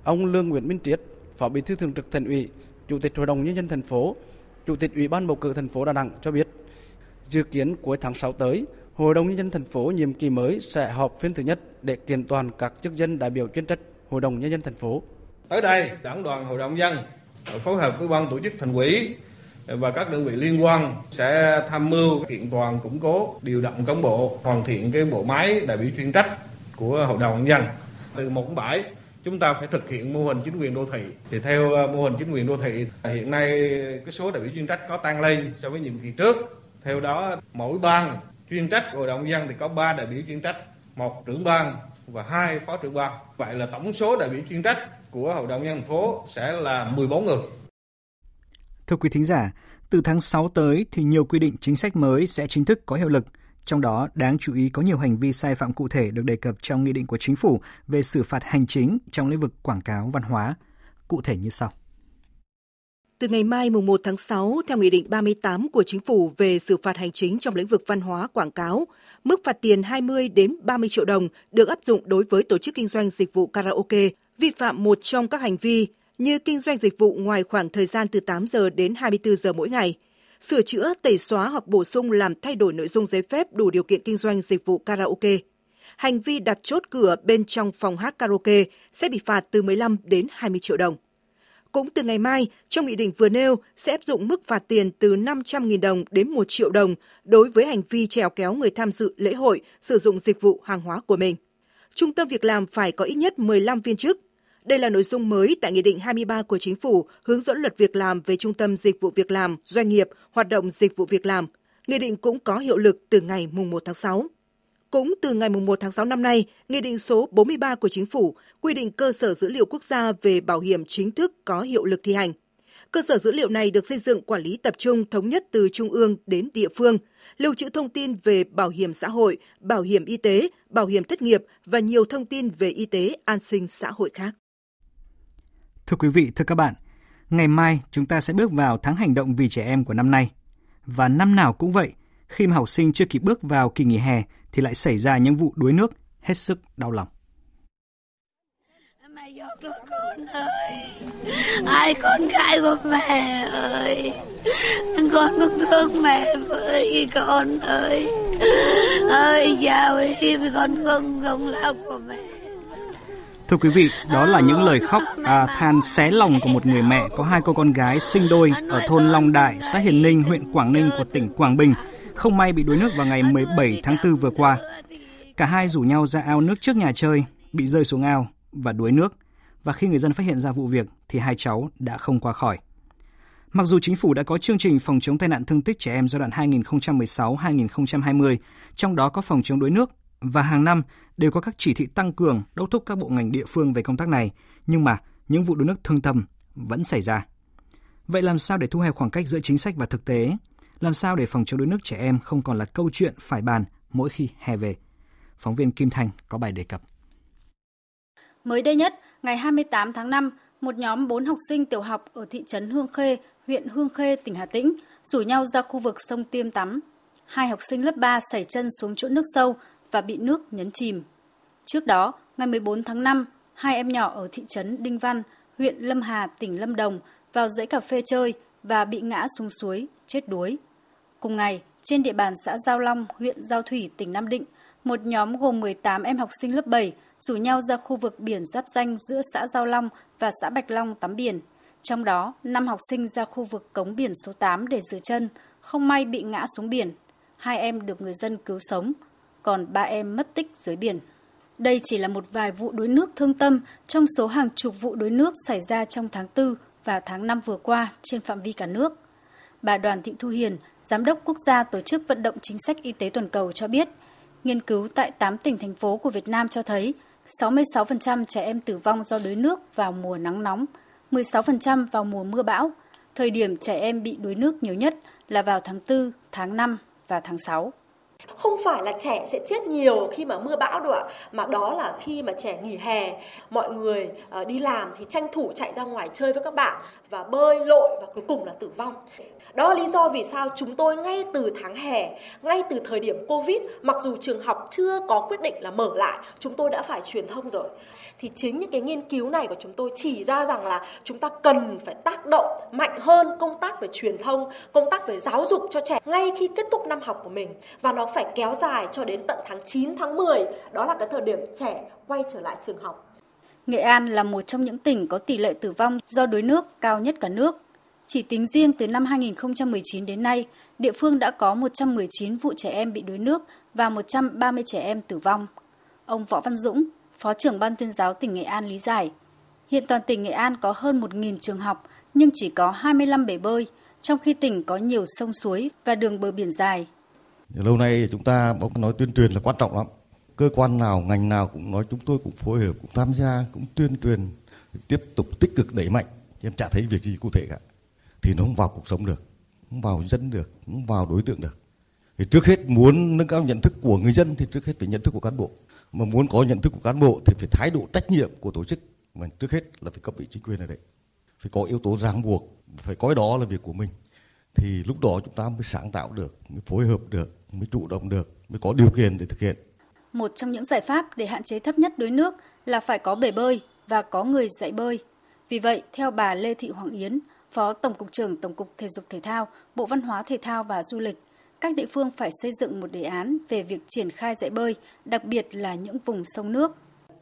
Speaker 22: Ông Lương Nguyễn Minh Triết, Phó Bí thư Thường trực Thành ủy, Chủ tịch Hội đồng nhân dân thành phố, Chủ tịch Ủy ban bầu cử thành phố Đà Nẵng cho biết, dự kiến cuối tháng 6 tới, Hội đồng nhân dân thành phố nhiệm kỳ mới sẽ họp phiên thứ nhất để kiện toàn các chức danh đại biểu chuyên trách Hội đồng nhân dân thành phố.
Speaker 23: Tới đây, Đảng đoàn Hội đồng dân phối hợp với ban tổ chức thành ủy và các đơn vị liên quan sẽ tham mưu kiện toàn củng cố điều động cán bộ hoàn thiện cái bộ máy đại biểu chuyên trách của hội đồng nhân dân từ một bảy chúng ta phải thực hiện mô hình chính quyền đô thị. Thì theo à, mô hình chính quyền đô thị hiện nay cái số đại biểu chuyên trách có tăng lên so với nhiệm kỳ trước. Theo đó mỗi ban chuyên trách hội đồng nhân dân thì có 3 đại biểu chuyên trách một trưởng ban và hai phó trưởng ban vậy là tổng số đại biểu chuyên trách của hội đồng nhân thành phố sẽ là 14 người.
Speaker 1: Thưa quý thính giả, từ tháng 6 tới thì nhiều quy định chính sách mới sẽ chính thức có hiệu lực. Trong đó, đáng chú ý có nhiều hành vi sai phạm cụ thể được đề cập trong nghị định của chính phủ về xử phạt hành chính trong lĩnh vực quảng cáo văn hóa. Cụ thể như sau.
Speaker 24: Từ ngày mai mùng 1 tháng 6, theo Nghị định 38 của Chính phủ về xử phạt hành chính trong lĩnh vực văn hóa quảng cáo, mức phạt tiền 20 đến 30 triệu đồng được áp dụng đối với tổ chức kinh doanh dịch vụ karaoke vi phạm một trong các hành vi như kinh doanh dịch vụ ngoài khoảng thời gian từ 8 giờ đến 24 giờ mỗi ngày, sửa chữa, tẩy xóa hoặc bổ sung làm thay đổi nội dung giấy phép đủ điều kiện kinh doanh dịch vụ karaoke. Hành vi đặt chốt cửa bên trong phòng hát karaoke sẽ bị phạt từ 15 đến 20 triệu đồng. Cũng từ ngày mai, trong nghị định vừa nêu sẽ áp dụng mức phạt tiền từ 500.000 đồng đến 1 triệu đồng đối với hành vi trèo kéo người tham dự lễ hội sử dụng dịch vụ hàng hóa của mình. Trung tâm việc làm phải có ít nhất 15 viên chức, đây là nội dung mới tại Nghị định 23 của Chính phủ hướng dẫn luật việc làm về Trung tâm Dịch vụ Việc làm, Doanh nghiệp, hoạt động dịch vụ việc làm. Nghị định cũng có hiệu lực từ ngày 1 tháng 6. Cũng từ ngày 1 tháng 6 năm nay, Nghị định số 43 của Chính phủ quy định cơ sở dữ liệu quốc gia về bảo hiểm chính thức có hiệu lực thi hành. Cơ sở dữ liệu này được xây dựng quản lý tập trung thống nhất từ trung ương đến địa phương, lưu trữ thông tin về bảo hiểm xã hội, bảo hiểm y tế, bảo hiểm thất nghiệp và nhiều thông tin về y tế an sinh xã hội khác.
Speaker 1: Thưa quý vị, thưa các bạn, ngày mai chúng ta sẽ bước vào tháng hành động vì trẻ em của năm nay. Và năm nào cũng vậy, khi mà học sinh chưa kịp bước vào kỳ nghỉ hè thì lại xảy ra những vụ đuối nước hết sức đau lòng.
Speaker 25: Mẹ giọt rồi con ơi, ai con gái của mẹ ơi, con mất thương mẹ với con ơi, ơi giàu ơi, con không không lao của mẹ.
Speaker 1: Thưa quý vị, đó là những lời khóc à, than xé lòng của một người mẹ có hai cô con gái sinh đôi ở thôn Long Đại, xã Hiền Ninh, huyện Quảng Ninh của tỉnh Quảng Bình, không may bị đuối nước vào ngày 17 tháng 4 vừa qua. Cả hai rủ nhau ra ao nước trước nhà chơi, bị rơi xuống ao và đuối nước. Và khi người dân phát hiện ra vụ việc thì hai cháu đã không qua khỏi. Mặc dù chính phủ đã có chương trình phòng chống tai nạn thương tích trẻ em giai đoạn 2016-2020, trong đó có phòng chống đuối nước và hàng năm đều có các chỉ thị tăng cường đốc thúc các bộ ngành địa phương về công tác này, nhưng mà những vụ đuối nước thương tâm vẫn xảy ra. Vậy làm sao để thu hẹp khoảng cách giữa chính sách và thực tế? Làm sao để phòng chống đuối nước trẻ em không còn là câu chuyện phải bàn mỗi khi hè về? Phóng viên Kim Thành có bài đề cập.
Speaker 19: Mới đây nhất, ngày 28 tháng 5, một nhóm 4 học sinh tiểu học ở thị trấn Hương Khê, huyện Hương Khê, tỉnh Hà Tĩnh rủ nhau ra khu vực sông Tiêm tắm. Hai học sinh lớp 3 xảy chân xuống chỗ nước sâu và bị nước nhấn chìm. Trước đó, ngày 14 tháng 5, hai em nhỏ ở thị trấn Đinh Văn, huyện Lâm Hà, tỉnh Lâm Đồng vào dãy cà phê chơi và bị ngã xuống suối, chết đuối. Cùng ngày, trên địa bàn xã Giao Long, huyện Giao Thủy, tỉnh Nam Định, một nhóm gồm 18 em học sinh lớp 7 rủ nhau ra khu vực biển giáp danh giữa xã Giao Long và xã Bạch Long tắm biển. Trong đó, 5 học sinh ra khu vực cống biển số 8 để rửa chân, không may bị ngã xuống biển. Hai em được người dân cứu sống, còn ba em mất tích dưới biển. Đây chỉ là một vài vụ đuối nước thương tâm trong số hàng chục vụ đuối nước xảy ra trong tháng 4 và tháng 5 vừa qua trên phạm vi cả nước. Bà Đoàn Thị Thu Hiền, Giám đốc Quốc gia Tổ chức Vận động Chính sách Y tế Toàn cầu cho biết, nghiên cứu tại 8 tỉnh thành phố của Việt Nam cho thấy 66% trẻ em tử vong do đuối nước vào mùa nắng nóng, 16% vào mùa mưa bão. Thời điểm trẻ em bị đuối nước nhiều nhất là vào tháng 4, tháng 5 và tháng 6
Speaker 26: không phải là trẻ sẽ chết nhiều khi mà mưa bão đâu ạ, mà đó là khi mà trẻ nghỉ hè, mọi người ờ, đi làm thì tranh thủ chạy ra ngoài chơi với các bạn và bơi lội và cuối cùng là tử vong. Đó là lý do vì sao chúng tôi ngay từ tháng hè, ngay từ thời điểm Covid, mặc dù trường học chưa có quyết định là mở lại, chúng tôi đã phải truyền thông rồi. Thì chính những cái nghiên cứu này của chúng tôi chỉ ra rằng là chúng ta cần phải tác động mạnh hơn công tác về truyền thông, công tác về giáo dục cho trẻ ngay khi kết thúc năm học của mình và nó phải kéo dài cho đến tận tháng 9 tháng 10, đó là cái thời điểm trẻ quay trở lại trường học.
Speaker 19: Nghệ An là một trong những tỉnh có tỷ lệ tử vong do đuối nước cao nhất cả nước. Chỉ tính riêng từ năm 2019 đến nay, địa phương đã có 119 vụ trẻ em bị đuối nước và 130 trẻ em tử vong. Ông Võ Văn Dũng, Phó trưởng Ban tuyên giáo tỉnh Nghệ An lý giải, hiện toàn tỉnh Nghệ An có hơn 1.000 trường học nhưng chỉ có 25 bể bơi, trong khi tỉnh có nhiều sông suối và đường bờ biển dài.
Speaker 27: Lâu nay chúng ta nói tuyên truyền là quan trọng lắm. Cơ quan nào, ngành nào cũng nói chúng tôi cũng phối hợp, cũng tham gia, cũng tuyên truyền, tiếp tục tích cực đẩy mạnh. Em chả thấy việc gì cụ thể cả thì nó không vào cuộc sống được, không vào dân được, không vào đối tượng được. Thì trước hết muốn nâng cao nhận thức của người dân thì trước hết phải nhận thức của cán bộ. Mà muốn có nhận thức của cán bộ thì phải thái độ trách nhiệm của tổ chức. Mà trước hết là phải cấp ủy chính quyền ở đấy phải có yếu tố ràng buộc, phải coi đó là việc của mình. Thì lúc đó chúng ta mới sáng tạo được, mới phối hợp được, mới chủ động được, mới có điều kiện để thực hiện.
Speaker 19: Một trong những giải pháp để hạn chế thấp nhất đuối nước là phải có bể bơi và có người dạy bơi. Vì vậy, theo bà Lê Thị Hoàng Yến Phó Tổng cục trưởng Tổng cục Thể dục Thể thao, Bộ Văn hóa Thể thao và Du lịch, các địa phương phải xây dựng một đề án về việc triển khai dạy bơi, đặc biệt là những vùng sông nước.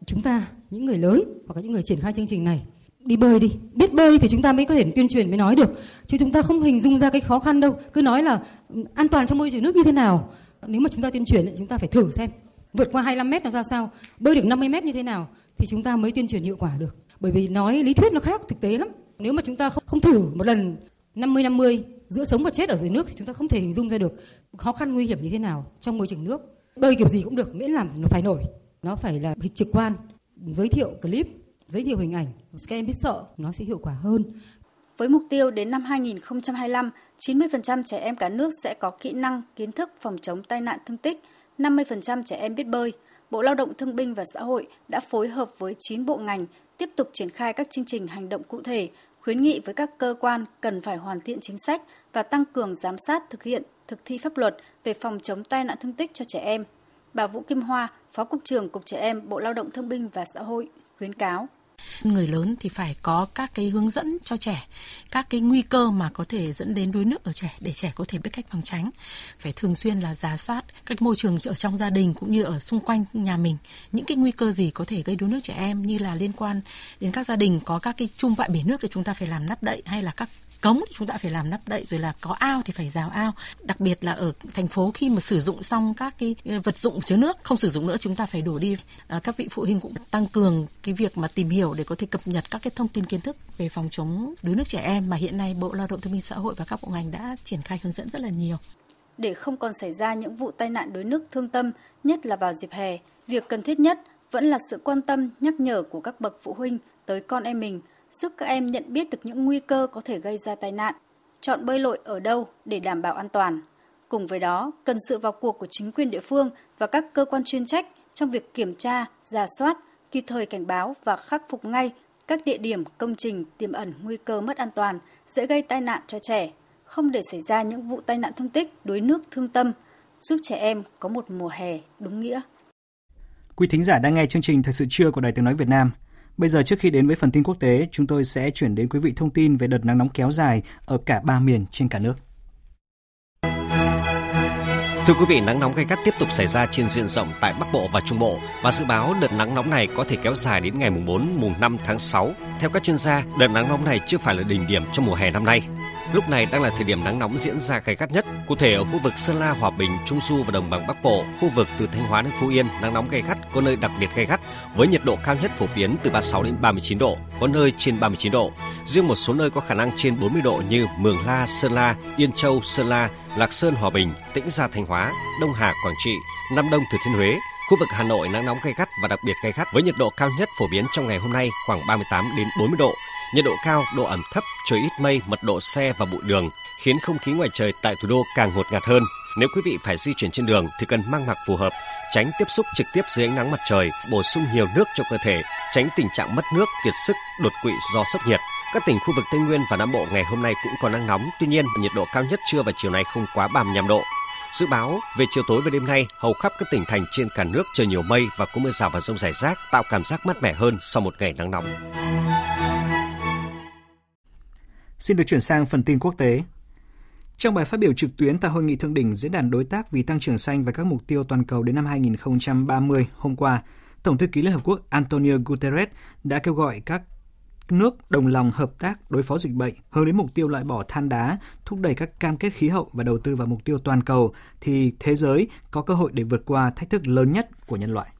Speaker 28: Chúng ta, những người lớn hoặc là những người triển khai chương trình này, đi bơi đi. Biết bơi thì chúng ta mới có thể tuyên truyền mới nói được. Chứ chúng ta không hình dung ra cái khó khăn đâu. Cứ nói là ừ, an toàn trong môi trường nước như thế nào. Nếu mà chúng ta tuyên truyền chúng ta phải thử xem. Vượt qua 25 mét nó ra sao, bơi được 50 mét như thế nào thì chúng ta mới tuyên truyền hiệu quả được. Bởi vì nói lý thuyết nó khác thực tế lắm. Nếu mà chúng ta không, không thử một lần 50-50 giữa sống và chết ở dưới nước thì chúng ta không thể hình dung ra được khó khăn nguy hiểm như thế nào trong môi trường nước. Bơi kiểu gì cũng được, miễn làm nó phải nổi. Nó phải là trực quan, giới thiệu clip, giới thiệu hình ảnh. Các em biết sợ, nó sẽ hiệu quả hơn.
Speaker 19: Với mục tiêu đến năm 2025, 90% trẻ em cả nước sẽ có kỹ năng, kiến thức phòng chống tai nạn thương tích, 50% trẻ em biết bơi. Bộ Lao động Thương binh và Xã hội đã phối hợp với 9 bộ ngành tiếp tục triển khai các chương trình hành động cụ thể khuyến nghị với các cơ quan cần phải hoàn thiện chính sách và tăng cường giám sát thực hiện thực thi pháp luật về phòng chống tai nạn thương tích cho trẻ em. Bà Vũ Kim Hoa, Phó Cục trưởng Cục Trẻ Em, Bộ Lao động Thương binh và Xã hội khuyến cáo
Speaker 29: người lớn thì phải có các cái hướng dẫn cho trẻ, các cái nguy cơ mà có thể dẫn đến đuối nước ở trẻ để trẻ có thể biết cách phòng tránh. Phải thường xuyên là giả soát các môi trường ở trong gia đình cũng như ở xung quanh nhà mình, những cái nguy cơ gì có thể gây đuối nước trẻ em như là liên quan đến các gia đình, có các cái chung vại bể nước thì chúng ta phải làm nắp đậy hay là các cống thì chúng ta phải làm nắp đậy rồi là có ao thì phải rào ao. Đặc biệt là ở thành phố khi mà sử dụng xong các cái ờ, vật dụng chứa nước không sử dụng nữa chúng ta phải đổ đi. À, các vị phụ huynh cũng tăng cường cái việc mà tìm hiểu để có thể cập nhật các cái thông tin kiến thức về phòng chống đuối nước trẻ em mà hiện nay bộ lao động thương binh xã hội và các bộ ngành đã triển khai hướng dẫn rất là nhiều.
Speaker 19: Để không còn xảy ra những vụ tai nạn đuối nước thương tâm nhất là vào dịp hè việc cần thiết nhất vẫn là sự quan tâm nhắc nhở của các bậc phụ huynh tới con em mình giúp các em nhận biết được những nguy cơ có thể gây ra tai nạn, chọn bơi lội ở đâu để đảm bảo an toàn. Cùng với đó, cần sự vào cuộc của chính quyền địa phương và các cơ quan chuyên trách trong việc kiểm tra, giả soát, kịp thời cảnh báo và khắc phục ngay các địa điểm, công trình tiềm ẩn nguy cơ mất an toàn, dễ gây tai nạn cho trẻ, không để xảy ra những vụ tai nạn thương tích, đuối nước thương tâm, giúp trẻ em có một mùa hè đúng nghĩa.
Speaker 1: Quý thính giả đang nghe chương trình Thời sự trưa của Đài Tiếng Nói Việt Nam. Bây giờ trước khi đến với phần tin quốc tế, chúng tôi sẽ chuyển đến quý vị thông tin về đợt nắng nóng kéo dài ở cả ba miền trên cả nước.
Speaker 30: Thưa quý vị, nắng nóng gay gắt tiếp tục xảy ra trên diện rộng tại Bắc Bộ và Trung Bộ và dự báo đợt nắng nóng này có thể kéo dài đến ngày mùng 4, mùng 5 tháng 6. Theo các chuyên gia, đợt nắng nóng này chưa phải là đỉnh điểm trong mùa hè năm nay. Lúc này đang là thời điểm nắng nóng diễn ra gay gắt nhất. Cụ thể ở khu vực Sơn La, Hòa Bình, Trung Du và Đồng bằng Bắc Bộ, khu vực từ Thanh Hóa đến Phú Yên, nắng nóng gay gắt có nơi đặc biệt gay gắt với nhiệt độ cao nhất phổ biến từ 36 đến 39 độ, có nơi trên 39 độ. Riêng một số nơi có khả năng trên 40 độ như Mường La, Sơn La, Yên Châu, Sơn La, Lạc Sơn, Hòa Bình, Tĩnh Gia, Thanh Hóa, Đông Hà, Quảng Trị, Nam Đông, Thừa Thiên Huế, Khu vực Hà Nội nắng nóng gay gắt và đặc biệt gay gắt với nhiệt độ cao nhất phổ biến trong ngày hôm nay khoảng 38 đến 40 độ, Nhiệt độ cao, độ ẩm thấp, trời ít mây, mật độ xe và bụi đường khiến không khí ngoài trời tại thủ đô càng ngột ngạt hơn. Nếu quý vị phải di chuyển trên đường thì cần mang mặc phù hợp, tránh tiếp xúc trực tiếp dưới ánh nắng mặt trời, bổ sung nhiều nước cho cơ thể, tránh tình trạng mất nước, kiệt sức, đột quỵ do sốc nhiệt. Các tỉnh khu vực Tây Nguyên và Nam Bộ ngày hôm nay cũng có nắng nóng, tuy nhiên nhiệt độ cao nhất trưa và chiều nay không quá 35 độ. Dự báo về chiều tối và đêm nay, hầu khắp các tỉnh thành trên cả nước trời nhiều mây và có mưa rào và rông rải rác, tạo cảm giác mát mẻ hơn sau một ngày nắng nóng.
Speaker 1: Xin được chuyển sang phần tin quốc tế. Trong bài phát biểu trực tuyến tại hội nghị thượng đỉnh diễn đàn đối tác vì tăng trưởng xanh và các mục tiêu toàn cầu đến năm 2030 hôm qua, Tổng thư ký Liên Hợp Quốc Antonio Guterres đã kêu gọi các nước đồng lòng hợp tác đối phó dịch bệnh, hướng đến mục tiêu loại bỏ than đá, thúc đẩy các cam kết khí hậu và đầu tư vào mục tiêu toàn cầu, thì thế giới có cơ hội để vượt qua thách thức lớn nhất của nhân loại.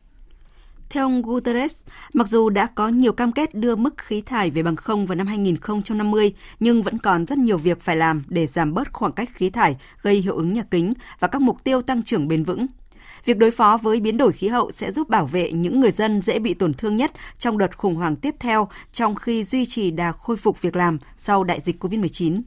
Speaker 3: Theo ông Guterres, mặc dù đã có nhiều cam kết đưa mức khí thải về bằng không vào năm 2050, nhưng vẫn còn rất nhiều việc phải làm để giảm bớt khoảng cách khí thải gây hiệu ứng nhà kính và các mục tiêu tăng trưởng bền vững. Việc đối phó với biến đổi khí hậu sẽ giúp bảo vệ những người dân dễ bị tổn thương nhất trong đợt khủng hoảng tiếp theo trong khi duy trì đà khôi phục việc làm sau đại dịch COVID-19.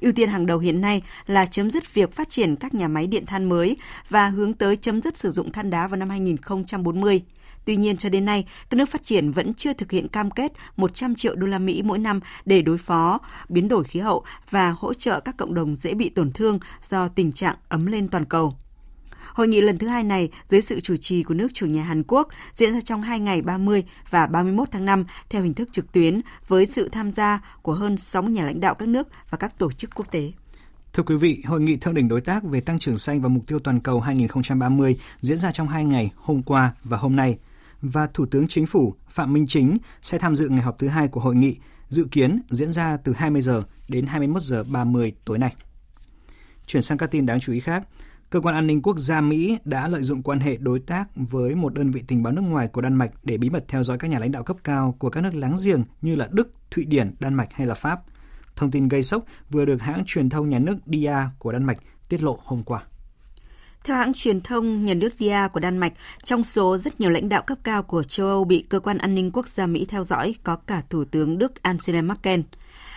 Speaker 3: Ưu tiên hàng đầu hiện nay là chấm dứt việc phát triển các nhà máy điện than mới và hướng tới chấm dứt sử dụng than đá vào năm 2040. Tuy nhiên cho đến nay, các nước phát triển vẫn chưa thực hiện cam kết 100 triệu đô la Mỹ mỗi năm để đối phó biến đổi khí hậu và hỗ trợ các cộng đồng dễ bị tổn thương do tình trạng ấm lên toàn cầu. Hội nghị lần thứ hai này dưới sự chủ trì của nước chủ nhà Hàn Quốc diễn ra trong hai ngày 30 và 31 tháng 5 theo hình thức trực tuyến với sự tham gia của hơn 60 nhà lãnh đạo các nước và các tổ chức quốc tế.
Speaker 1: Thưa quý vị, Hội nghị thượng đỉnh đối tác về tăng trưởng xanh và mục tiêu toàn cầu 2030 diễn ra trong hai ngày hôm qua và hôm nay và Thủ tướng Chính phủ Phạm Minh Chính sẽ tham dự ngày họp thứ hai của hội nghị, dự kiến diễn ra từ 20 giờ đến 21 giờ 30 tối nay. Chuyển sang các tin đáng chú ý khác, Cơ quan an ninh quốc gia Mỹ đã lợi dụng quan hệ đối tác với một đơn vị tình báo nước ngoài của Đan Mạch để bí mật theo dõi các nhà lãnh đạo cấp cao của các nước láng giềng như là Đức, Thụy Điển, Đan Mạch hay là Pháp. Thông tin gây sốc vừa được hãng truyền thông nhà nước DIA của Đan Mạch tiết lộ hôm qua.
Speaker 3: Theo hãng truyền thông nhà nước DIA của Đan Mạch, trong số rất nhiều lãnh đạo cấp cao của châu Âu bị cơ quan an ninh quốc gia Mỹ theo dõi có cả Thủ tướng Đức Angela Merkel.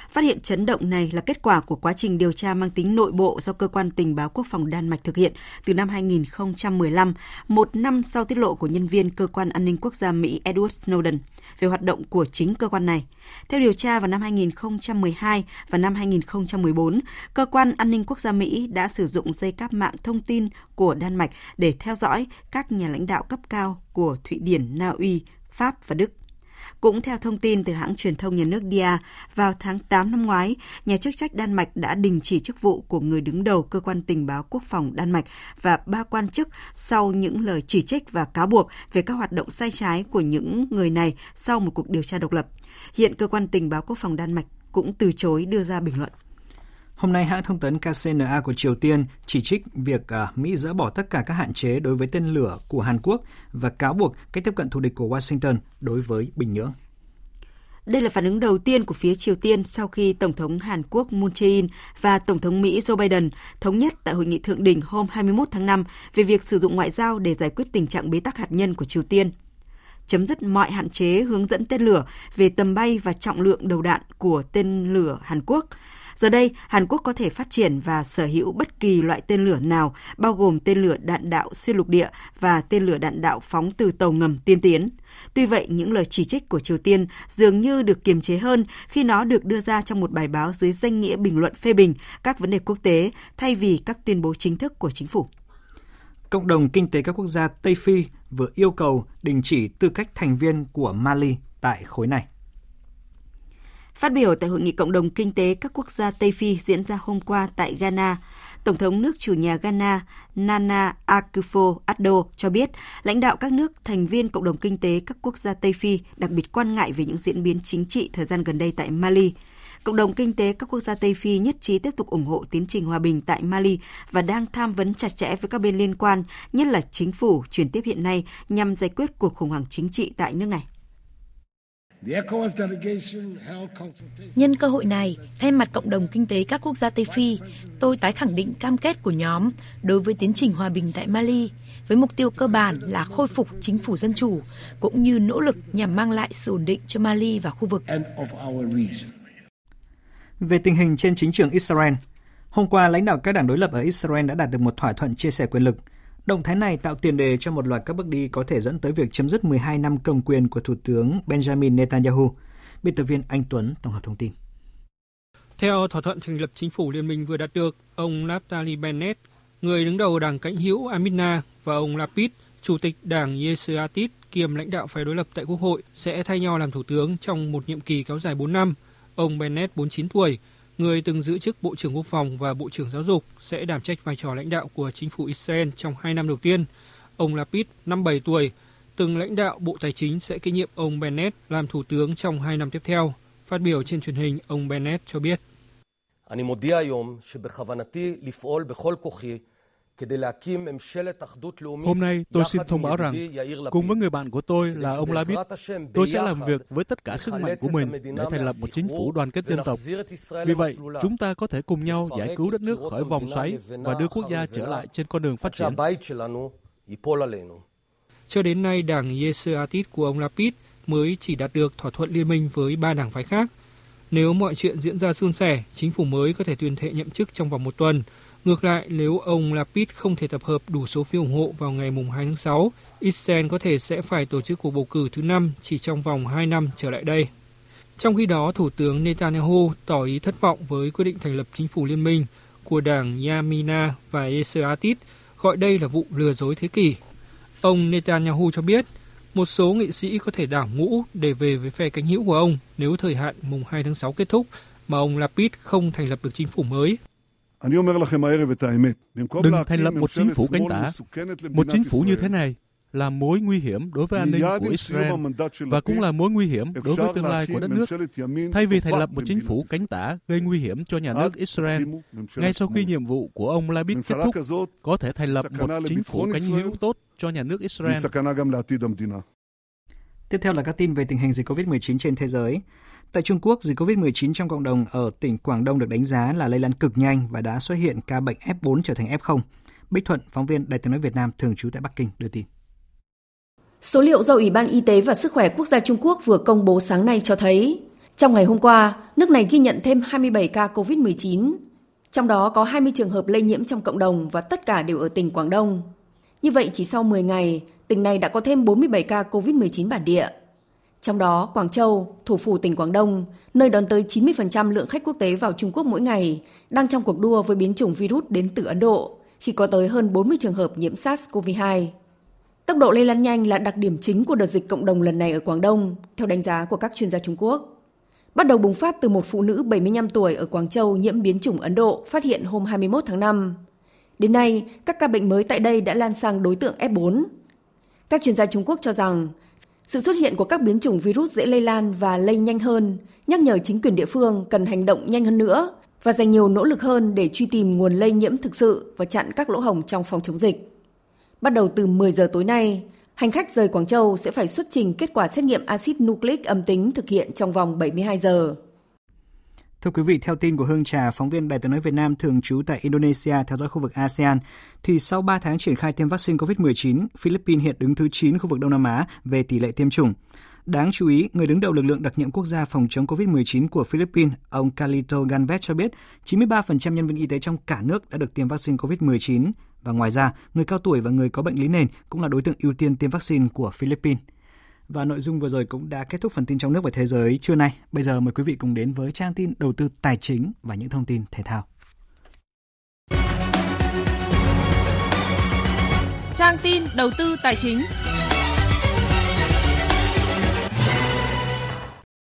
Speaker 3: Phát hiện chấn động này là kết quả của quá trình điều tra mang tính nội bộ do cơ quan tình báo quốc phòng Đan Mạch thực hiện từ năm 2015, một năm sau tiết lộ của nhân viên cơ quan an ninh quốc gia Mỹ Edward Snowden về hoạt động của chính cơ quan này. Theo điều tra vào năm 2012 và năm 2014, cơ quan an ninh quốc gia Mỹ đã sử dụng dây cáp mạng thông tin của Đan Mạch để theo dõi các nhà lãnh đạo cấp cao của Thụy Điển, Na Uy, Pháp và Đức. Cũng theo thông tin từ hãng truyền thông nhà nước DIA, vào tháng 8 năm ngoái, nhà chức trách Đan Mạch đã đình chỉ chức vụ của người đứng đầu cơ quan tình báo quốc phòng Đan Mạch và ba quan chức sau những lời chỉ trích và cáo buộc về các hoạt động sai trái của những người này sau một cuộc điều tra độc lập. Hiện cơ quan tình báo quốc phòng Đan Mạch cũng từ chối đưa ra bình luận.
Speaker 1: Hôm nay, hãng thông tấn KCNA của Triều Tiên chỉ trích việc à, Mỹ dỡ bỏ tất cả các hạn chế đối với tên lửa của Hàn Quốc và cáo buộc cách tiếp cận thù địch của Washington đối với Bình Nhưỡng.
Speaker 3: Đây là phản ứng đầu tiên của phía Triều Tiên sau khi Tổng thống Hàn Quốc Moon Jae-in và Tổng thống Mỹ Joe Biden thống nhất tại hội nghị thượng đỉnh hôm 21 tháng 5 về việc sử dụng ngoại giao để giải quyết tình trạng bế tắc hạt nhân của Triều Tiên chấm dứt mọi hạn chế hướng dẫn tên lửa về tầm bay và trọng lượng đầu đạn của tên lửa Hàn Quốc, Giờ đây, Hàn Quốc có thể phát triển và sở hữu bất kỳ loại tên lửa nào, bao gồm tên lửa đạn đạo xuyên lục địa và tên lửa đạn đạo phóng từ tàu ngầm tiên tiến. Tuy vậy, những lời chỉ trích của Triều Tiên dường như được kiềm chế hơn khi nó được đưa ra trong một bài báo dưới danh nghĩa bình luận phê bình các vấn đề quốc tế thay vì các tuyên bố chính thức của chính phủ.
Speaker 1: Cộng đồng kinh tế các quốc gia Tây Phi vừa yêu cầu đình chỉ tư cách thành viên của Mali tại khối này.
Speaker 3: Phát biểu tại hội nghị cộng đồng kinh tế các quốc gia Tây Phi diễn ra hôm qua tại Ghana, Tổng thống nước chủ nhà Ghana Nana Akufo-Addo cho biết lãnh đạo các nước thành viên cộng đồng kinh tế các quốc gia Tây Phi đặc biệt quan ngại về những diễn biến chính trị thời gian gần đây tại Mali. Cộng đồng kinh tế các quốc gia Tây Phi nhất trí tiếp tục ủng hộ tiến trình hòa bình tại Mali và đang tham vấn chặt chẽ với các bên liên quan, nhất là chính phủ chuyển tiếp hiện nay nhằm giải quyết cuộc khủng hoảng chính trị tại nước này.
Speaker 31: Nhân cơ hội này, thay mặt cộng đồng kinh tế các quốc gia Tây Phi, tôi tái khẳng định cam kết của nhóm đối với tiến trình hòa bình tại Mali, với mục tiêu cơ bản là khôi phục chính phủ dân chủ, cũng như nỗ lực nhằm mang lại sự ổn định cho Mali và khu vực.
Speaker 1: Về tình hình trên chính trường Israel, hôm qua lãnh đạo các đảng đối lập ở Israel đã đạt được một thỏa thuận chia sẻ quyền lực – Động thái này tạo tiền đề cho một loạt các bước đi có thể dẫn tới việc chấm dứt 12 năm cầm quyền của Thủ tướng Benjamin Netanyahu. Biên tập viên Anh Tuấn tổng hợp thông tin.
Speaker 32: Theo thỏa thuận thành lập chính phủ liên minh vừa đạt được, ông Naftali Bennett, người đứng đầu đảng cánh hữu Amina và ông Lapid, chủ tịch đảng Yesuatit kiêm lãnh đạo phái đối lập tại Quốc hội sẽ thay nhau làm thủ tướng trong một nhiệm kỳ kéo dài 4 năm. Ông Bennett 49 tuổi, người từng giữ chức Bộ trưởng Quốc phòng và Bộ trưởng Giáo dục, sẽ đảm trách vai trò lãnh đạo của chính phủ Israel trong hai năm đầu tiên. Ông Lapid, 57 tuổi, từng lãnh đạo Bộ Tài chính sẽ kế nhiệm ông Bennett làm thủ tướng trong hai năm tiếp theo. Phát biểu trên truyền hình, ông Bennett cho biết.
Speaker 33: Hôm nay tôi xin thông báo rằng, cùng với người bạn của tôi là ông Lapid, tôi sẽ làm việc với tất cả sức mạnh của mình để thành lập một chính phủ đoàn kết dân tộc. Vì vậy, chúng ta có thể cùng nhau giải cứu đất nước khỏi vòng xoáy và đưa quốc gia trở lại trên con đường phát triển.
Speaker 32: Cho đến nay, đảng Yesuatit của ông Lapid mới chỉ đạt được thỏa thuận liên minh với ba đảng phái khác. Nếu mọi chuyện diễn ra suôn sẻ, chính phủ mới có thể tuyên thệ nhậm chức trong vòng một tuần. Ngược lại, nếu ông Lapid không thể tập hợp đủ số phiếu ủng hộ vào ngày 2 tháng 6, Israel có thể sẽ phải tổ chức cuộc bầu cử thứ năm chỉ trong vòng 2 năm trở lại đây. Trong khi đó, Thủ tướng Netanyahu tỏ ý thất vọng với quyết định thành lập chính phủ liên minh của đảng Yamina và Yesuatit, gọi đây là vụ lừa dối thế kỷ. Ông Netanyahu cho biết, một số nghị sĩ có thể đảo ngũ để về với phe cánh hữu của ông nếu thời hạn mùng 2 tháng 6 kết thúc mà ông Lapid không thành lập được chính phủ mới.
Speaker 33: Đừng thành lập một chính phủ cánh tả. Một chính phủ như thế này là mối nguy hiểm đối với an ninh của Israel và cũng là mối nguy hiểm đối với tương lai của đất nước. Thay vì thành lập một chính phủ cánh tả gây nguy hiểm cho nhà nước Israel, ngay sau khi nhiệm vụ của ông Lapid kết thúc, có thể thành lập một chính phủ cánh hữu tốt cho nhà nước Israel.
Speaker 1: Tiếp theo là các tin về tình hình dịch COVID-19 trên thế giới. Tại Trung Quốc, dịch COVID-19 trong cộng đồng ở tỉnh Quảng Đông được đánh giá là lây lan cực nhanh và đã xuất hiện ca bệnh F4 trở thành F0. Bích Thuận, phóng viên Đài tiếng nói Việt Nam thường trú tại Bắc Kinh đưa tin.
Speaker 34: Số liệu do Ủy ban Y tế và Sức khỏe Quốc gia Trung Quốc vừa công bố sáng nay cho thấy, trong ngày hôm qua, nước này ghi nhận thêm 27 ca COVID-19. Trong đó có 20 trường hợp lây nhiễm trong cộng đồng và tất cả đều ở tỉnh Quảng Đông. Như vậy, chỉ sau 10 ngày, tỉnh này đã có thêm 47 ca COVID-19 bản địa. Trong đó, Quảng Châu, thủ phủ tỉnh Quảng Đông, nơi đón tới 90% lượng khách quốc tế vào Trung Quốc mỗi ngày, đang trong cuộc đua với biến chủng virus đến từ Ấn Độ, khi có tới hơn 40 trường hợp nhiễm SARS-CoV-2. Tốc độ lây lan nhanh là đặc điểm chính của đợt dịch cộng đồng lần này ở Quảng Đông, theo đánh giá của các chuyên gia Trung Quốc. Bắt đầu bùng phát từ một phụ nữ 75 tuổi ở Quảng Châu nhiễm biến chủng Ấn Độ phát hiện hôm 21 tháng 5. Đến nay, các ca bệnh mới tại đây đã lan sang đối tượng F4. Các chuyên gia Trung Quốc cho rằng, sự xuất hiện của các biến chủng virus dễ lây lan và lây nhanh hơn, nhắc nhở chính quyền địa phương cần hành động nhanh hơn nữa và dành nhiều nỗ lực hơn để truy tìm nguồn lây nhiễm thực sự và chặn các lỗ hổng trong phòng chống dịch. Bắt đầu từ 10 giờ tối nay, hành khách rời Quảng Châu sẽ phải xuất trình kết quả xét nghiệm axit nucleic âm tính thực hiện trong vòng 72 giờ.
Speaker 1: Thưa quý vị, theo tin của Hương Trà, phóng viên Đài tiếng nói Việt Nam thường trú tại Indonesia theo dõi khu vực ASEAN, thì sau 3 tháng triển khai tiêm vaccine COVID-19, Philippines hiện đứng thứ 9 khu vực Đông Nam Á về tỷ lệ tiêm chủng. Đáng chú ý, người đứng đầu lực lượng đặc nhiệm quốc gia phòng chống COVID-19 của Philippines, ông Calito Ganvet cho biết 93% nhân viên y tế trong cả nước đã được tiêm vaccine COVID-19 và ngoài ra, người cao tuổi và người có bệnh lý nền cũng là đối tượng ưu tiên tiêm vaccine của Philippines. Và nội dung vừa rồi cũng đã kết thúc phần tin trong nước và thế giới trưa nay. Bây giờ mời quý vị cùng đến với trang tin đầu tư tài chính và những thông tin thể thao.
Speaker 21: Trang tin đầu tư tài chính.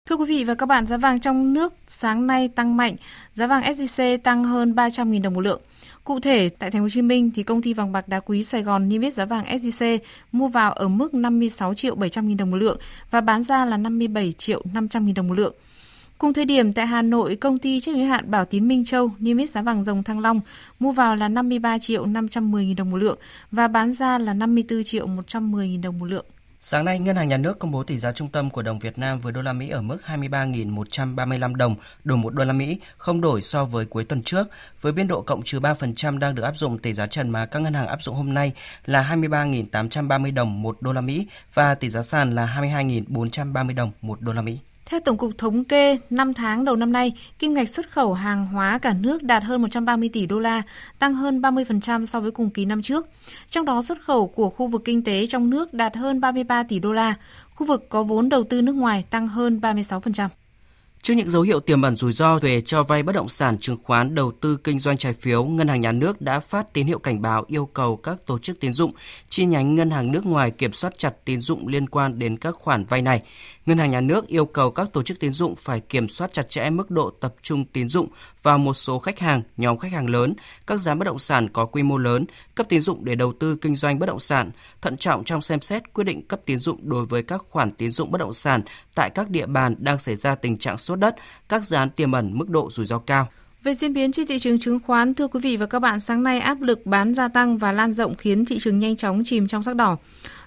Speaker 29: Thưa quý vị và các bạn, giá vàng trong nước sáng nay tăng mạnh, giá vàng SJC tăng hơn 300.000 đồng một lượng. Cụ thể, tại Thành phố Hồ Chí Minh thì công ty vàng bạc đá quý Sài Gòn niêm yết giá vàng SJC mua vào ở mức 56 triệu 700 000 đồng một lượng và bán ra là 57 triệu 500 000 đồng một lượng. Cùng thời điểm tại Hà Nội, công ty trách nhiệm hạn Bảo Tín Minh Châu niêm yết giá vàng dòng Thăng Long mua vào là 53 triệu 510 000 đồng một lượng và bán ra là 54 triệu 110 000 đồng một lượng.
Speaker 35: Sáng nay, Ngân hàng Nhà nước công bố tỷ giá trung tâm của đồng Việt Nam với đô la Mỹ ở mức 23.135 đồng đổi một đô la Mỹ, không đổi so với cuối tuần trước, với biên độ cộng trừ 3% đang được áp dụng tỷ giá trần mà các ngân hàng áp dụng hôm nay là 23.830 đồng một đô la Mỹ và tỷ giá sàn là 22.430 đồng một đô la Mỹ.
Speaker 36: Theo Tổng cục Thống kê, 5 tháng đầu năm nay, kim ngạch xuất khẩu hàng hóa cả nước đạt hơn 130 tỷ đô la, tăng hơn 30% so với cùng kỳ năm trước. Trong đó xuất khẩu của khu vực kinh tế trong nước đạt hơn 33 tỷ đô la, khu vực có vốn đầu tư nước ngoài tăng hơn 36%.
Speaker 35: Trước những dấu hiệu tiềm ẩn rủi ro về cho vay bất động sản, chứng khoán, đầu tư kinh doanh trái phiếu, Ngân hàng Nhà nước đã phát tín hiệu cảnh báo yêu cầu các tổ chức tín dụng, chi nhánh ngân hàng nước ngoài kiểm soát chặt tín dụng liên quan đến các khoản vay này. Ngân hàng Nhà nước yêu cầu các tổ chức tín dụng phải kiểm soát chặt chẽ mức độ tập trung tín dụng vào một số khách hàng, nhóm khách hàng lớn, các giá bất động sản có quy mô lớn, cấp tín dụng để đầu tư kinh doanh bất động sản, thận trọng trong xem xét quyết định cấp tín dụng đối với các khoản tín dụng bất động sản tại các địa bàn đang xảy ra tình trạng sốt đất, các dự án tiềm ẩn mức độ rủi ro cao.
Speaker 36: Về diễn biến trên thị trường chứng khoán, thưa quý vị và các bạn, sáng nay áp lực bán gia tăng và lan rộng khiến thị trường nhanh chóng chìm trong sắc đỏ.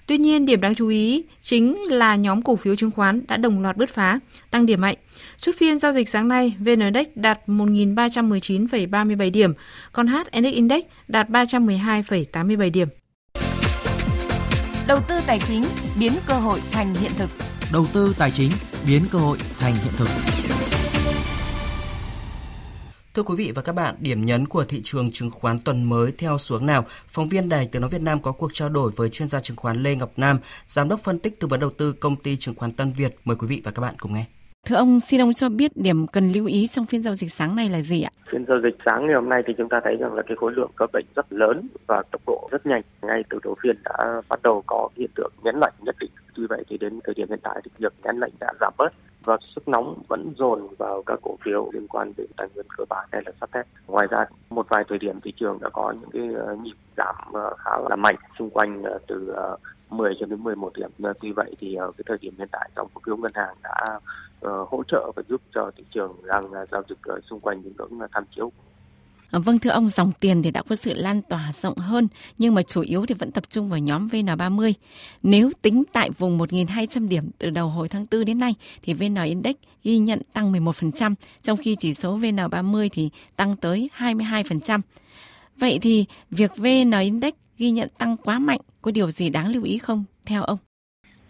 Speaker 36: Tuy nhiên, điểm đáng chú ý chính là nhóm cổ phiếu chứng khoán đã đồng loạt bứt phá, tăng điểm mạnh. Chốt phiên giao dịch sáng nay, VN Index đạt 1.319,37 điểm, còn HNX Index đạt 312,87 điểm.
Speaker 31: Đầu tư tài chính biến cơ hội thành hiện thực.
Speaker 35: Đầu tư tài chính biến cơ hội thành hiện thực. Thưa quý vị và các bạn, điểm nhấn của thị trường chứng khoán tuần mới theo xuống nào? Phóng viên Đài Tiếng Nói Việt Nam có cuộc trao đổi với chuyên gia chứng khoán Lê Ngọc Nam, Giám đốc phân tích tư vấn đầu tư công ty chứng khoán Tân Việt. Mời quý vị và các bạn cùng nghe.
Speaker 30: Thưa ông, xin ông cho biết điểm cần lưu ý trong phiên giao dịch sáng nay là gì ạ?
Speaker 37: Phiên giao dịch sáng ngày hôm nay thì chúng ta thấy rằng là cái khối lượng có bệnh rất lớn và tốc độ rất nhanh. Ngay từ đầu phiên đã bắt đầu có hiện tượng nhấn lạnh nhất định. Tuy vậy thì đến thời điểm hiện tại thì việc nhấn lạnh đã giảm bớt và sức nóng vẫn dồn vào các cổ phiếu liên quan đến tài nguyên cơ bản hay là sắt thép. Ngoài ra, một vài thời điểm thị trường đã có những cái ờ, nhịp giảm ờ, khá là mạnh xung quanh ờ, từ 10 cho đến 11 điểm. Tuy vậy thì ở cái thời điểm hiện tại dòng cổ phiếu ngân hàng đã Ờ, hỗ trợ và giúp cho thị trường đang à, giao dịch ờ, xung quanh những ngưỡng à, tham chiếu
Speaker 30: à, vâng thưa ông, dòng tiền thì đã có sự lan tỏa rộng hơn nhưng mà chủ yếu thì vẫn tập trung vào nhóm VN30. Nếu tính tại vùng 1.200 điểm từ đầu hồi tháng 4 đến nay thì VN Index ghi nhận tăng 11%, trong khi chỉ số VN30 thì tăng tới 22%. Vậy thì việc VN Index ghi nhận tăng quá mạnh có điều gì đáng lưu ý không theo ông?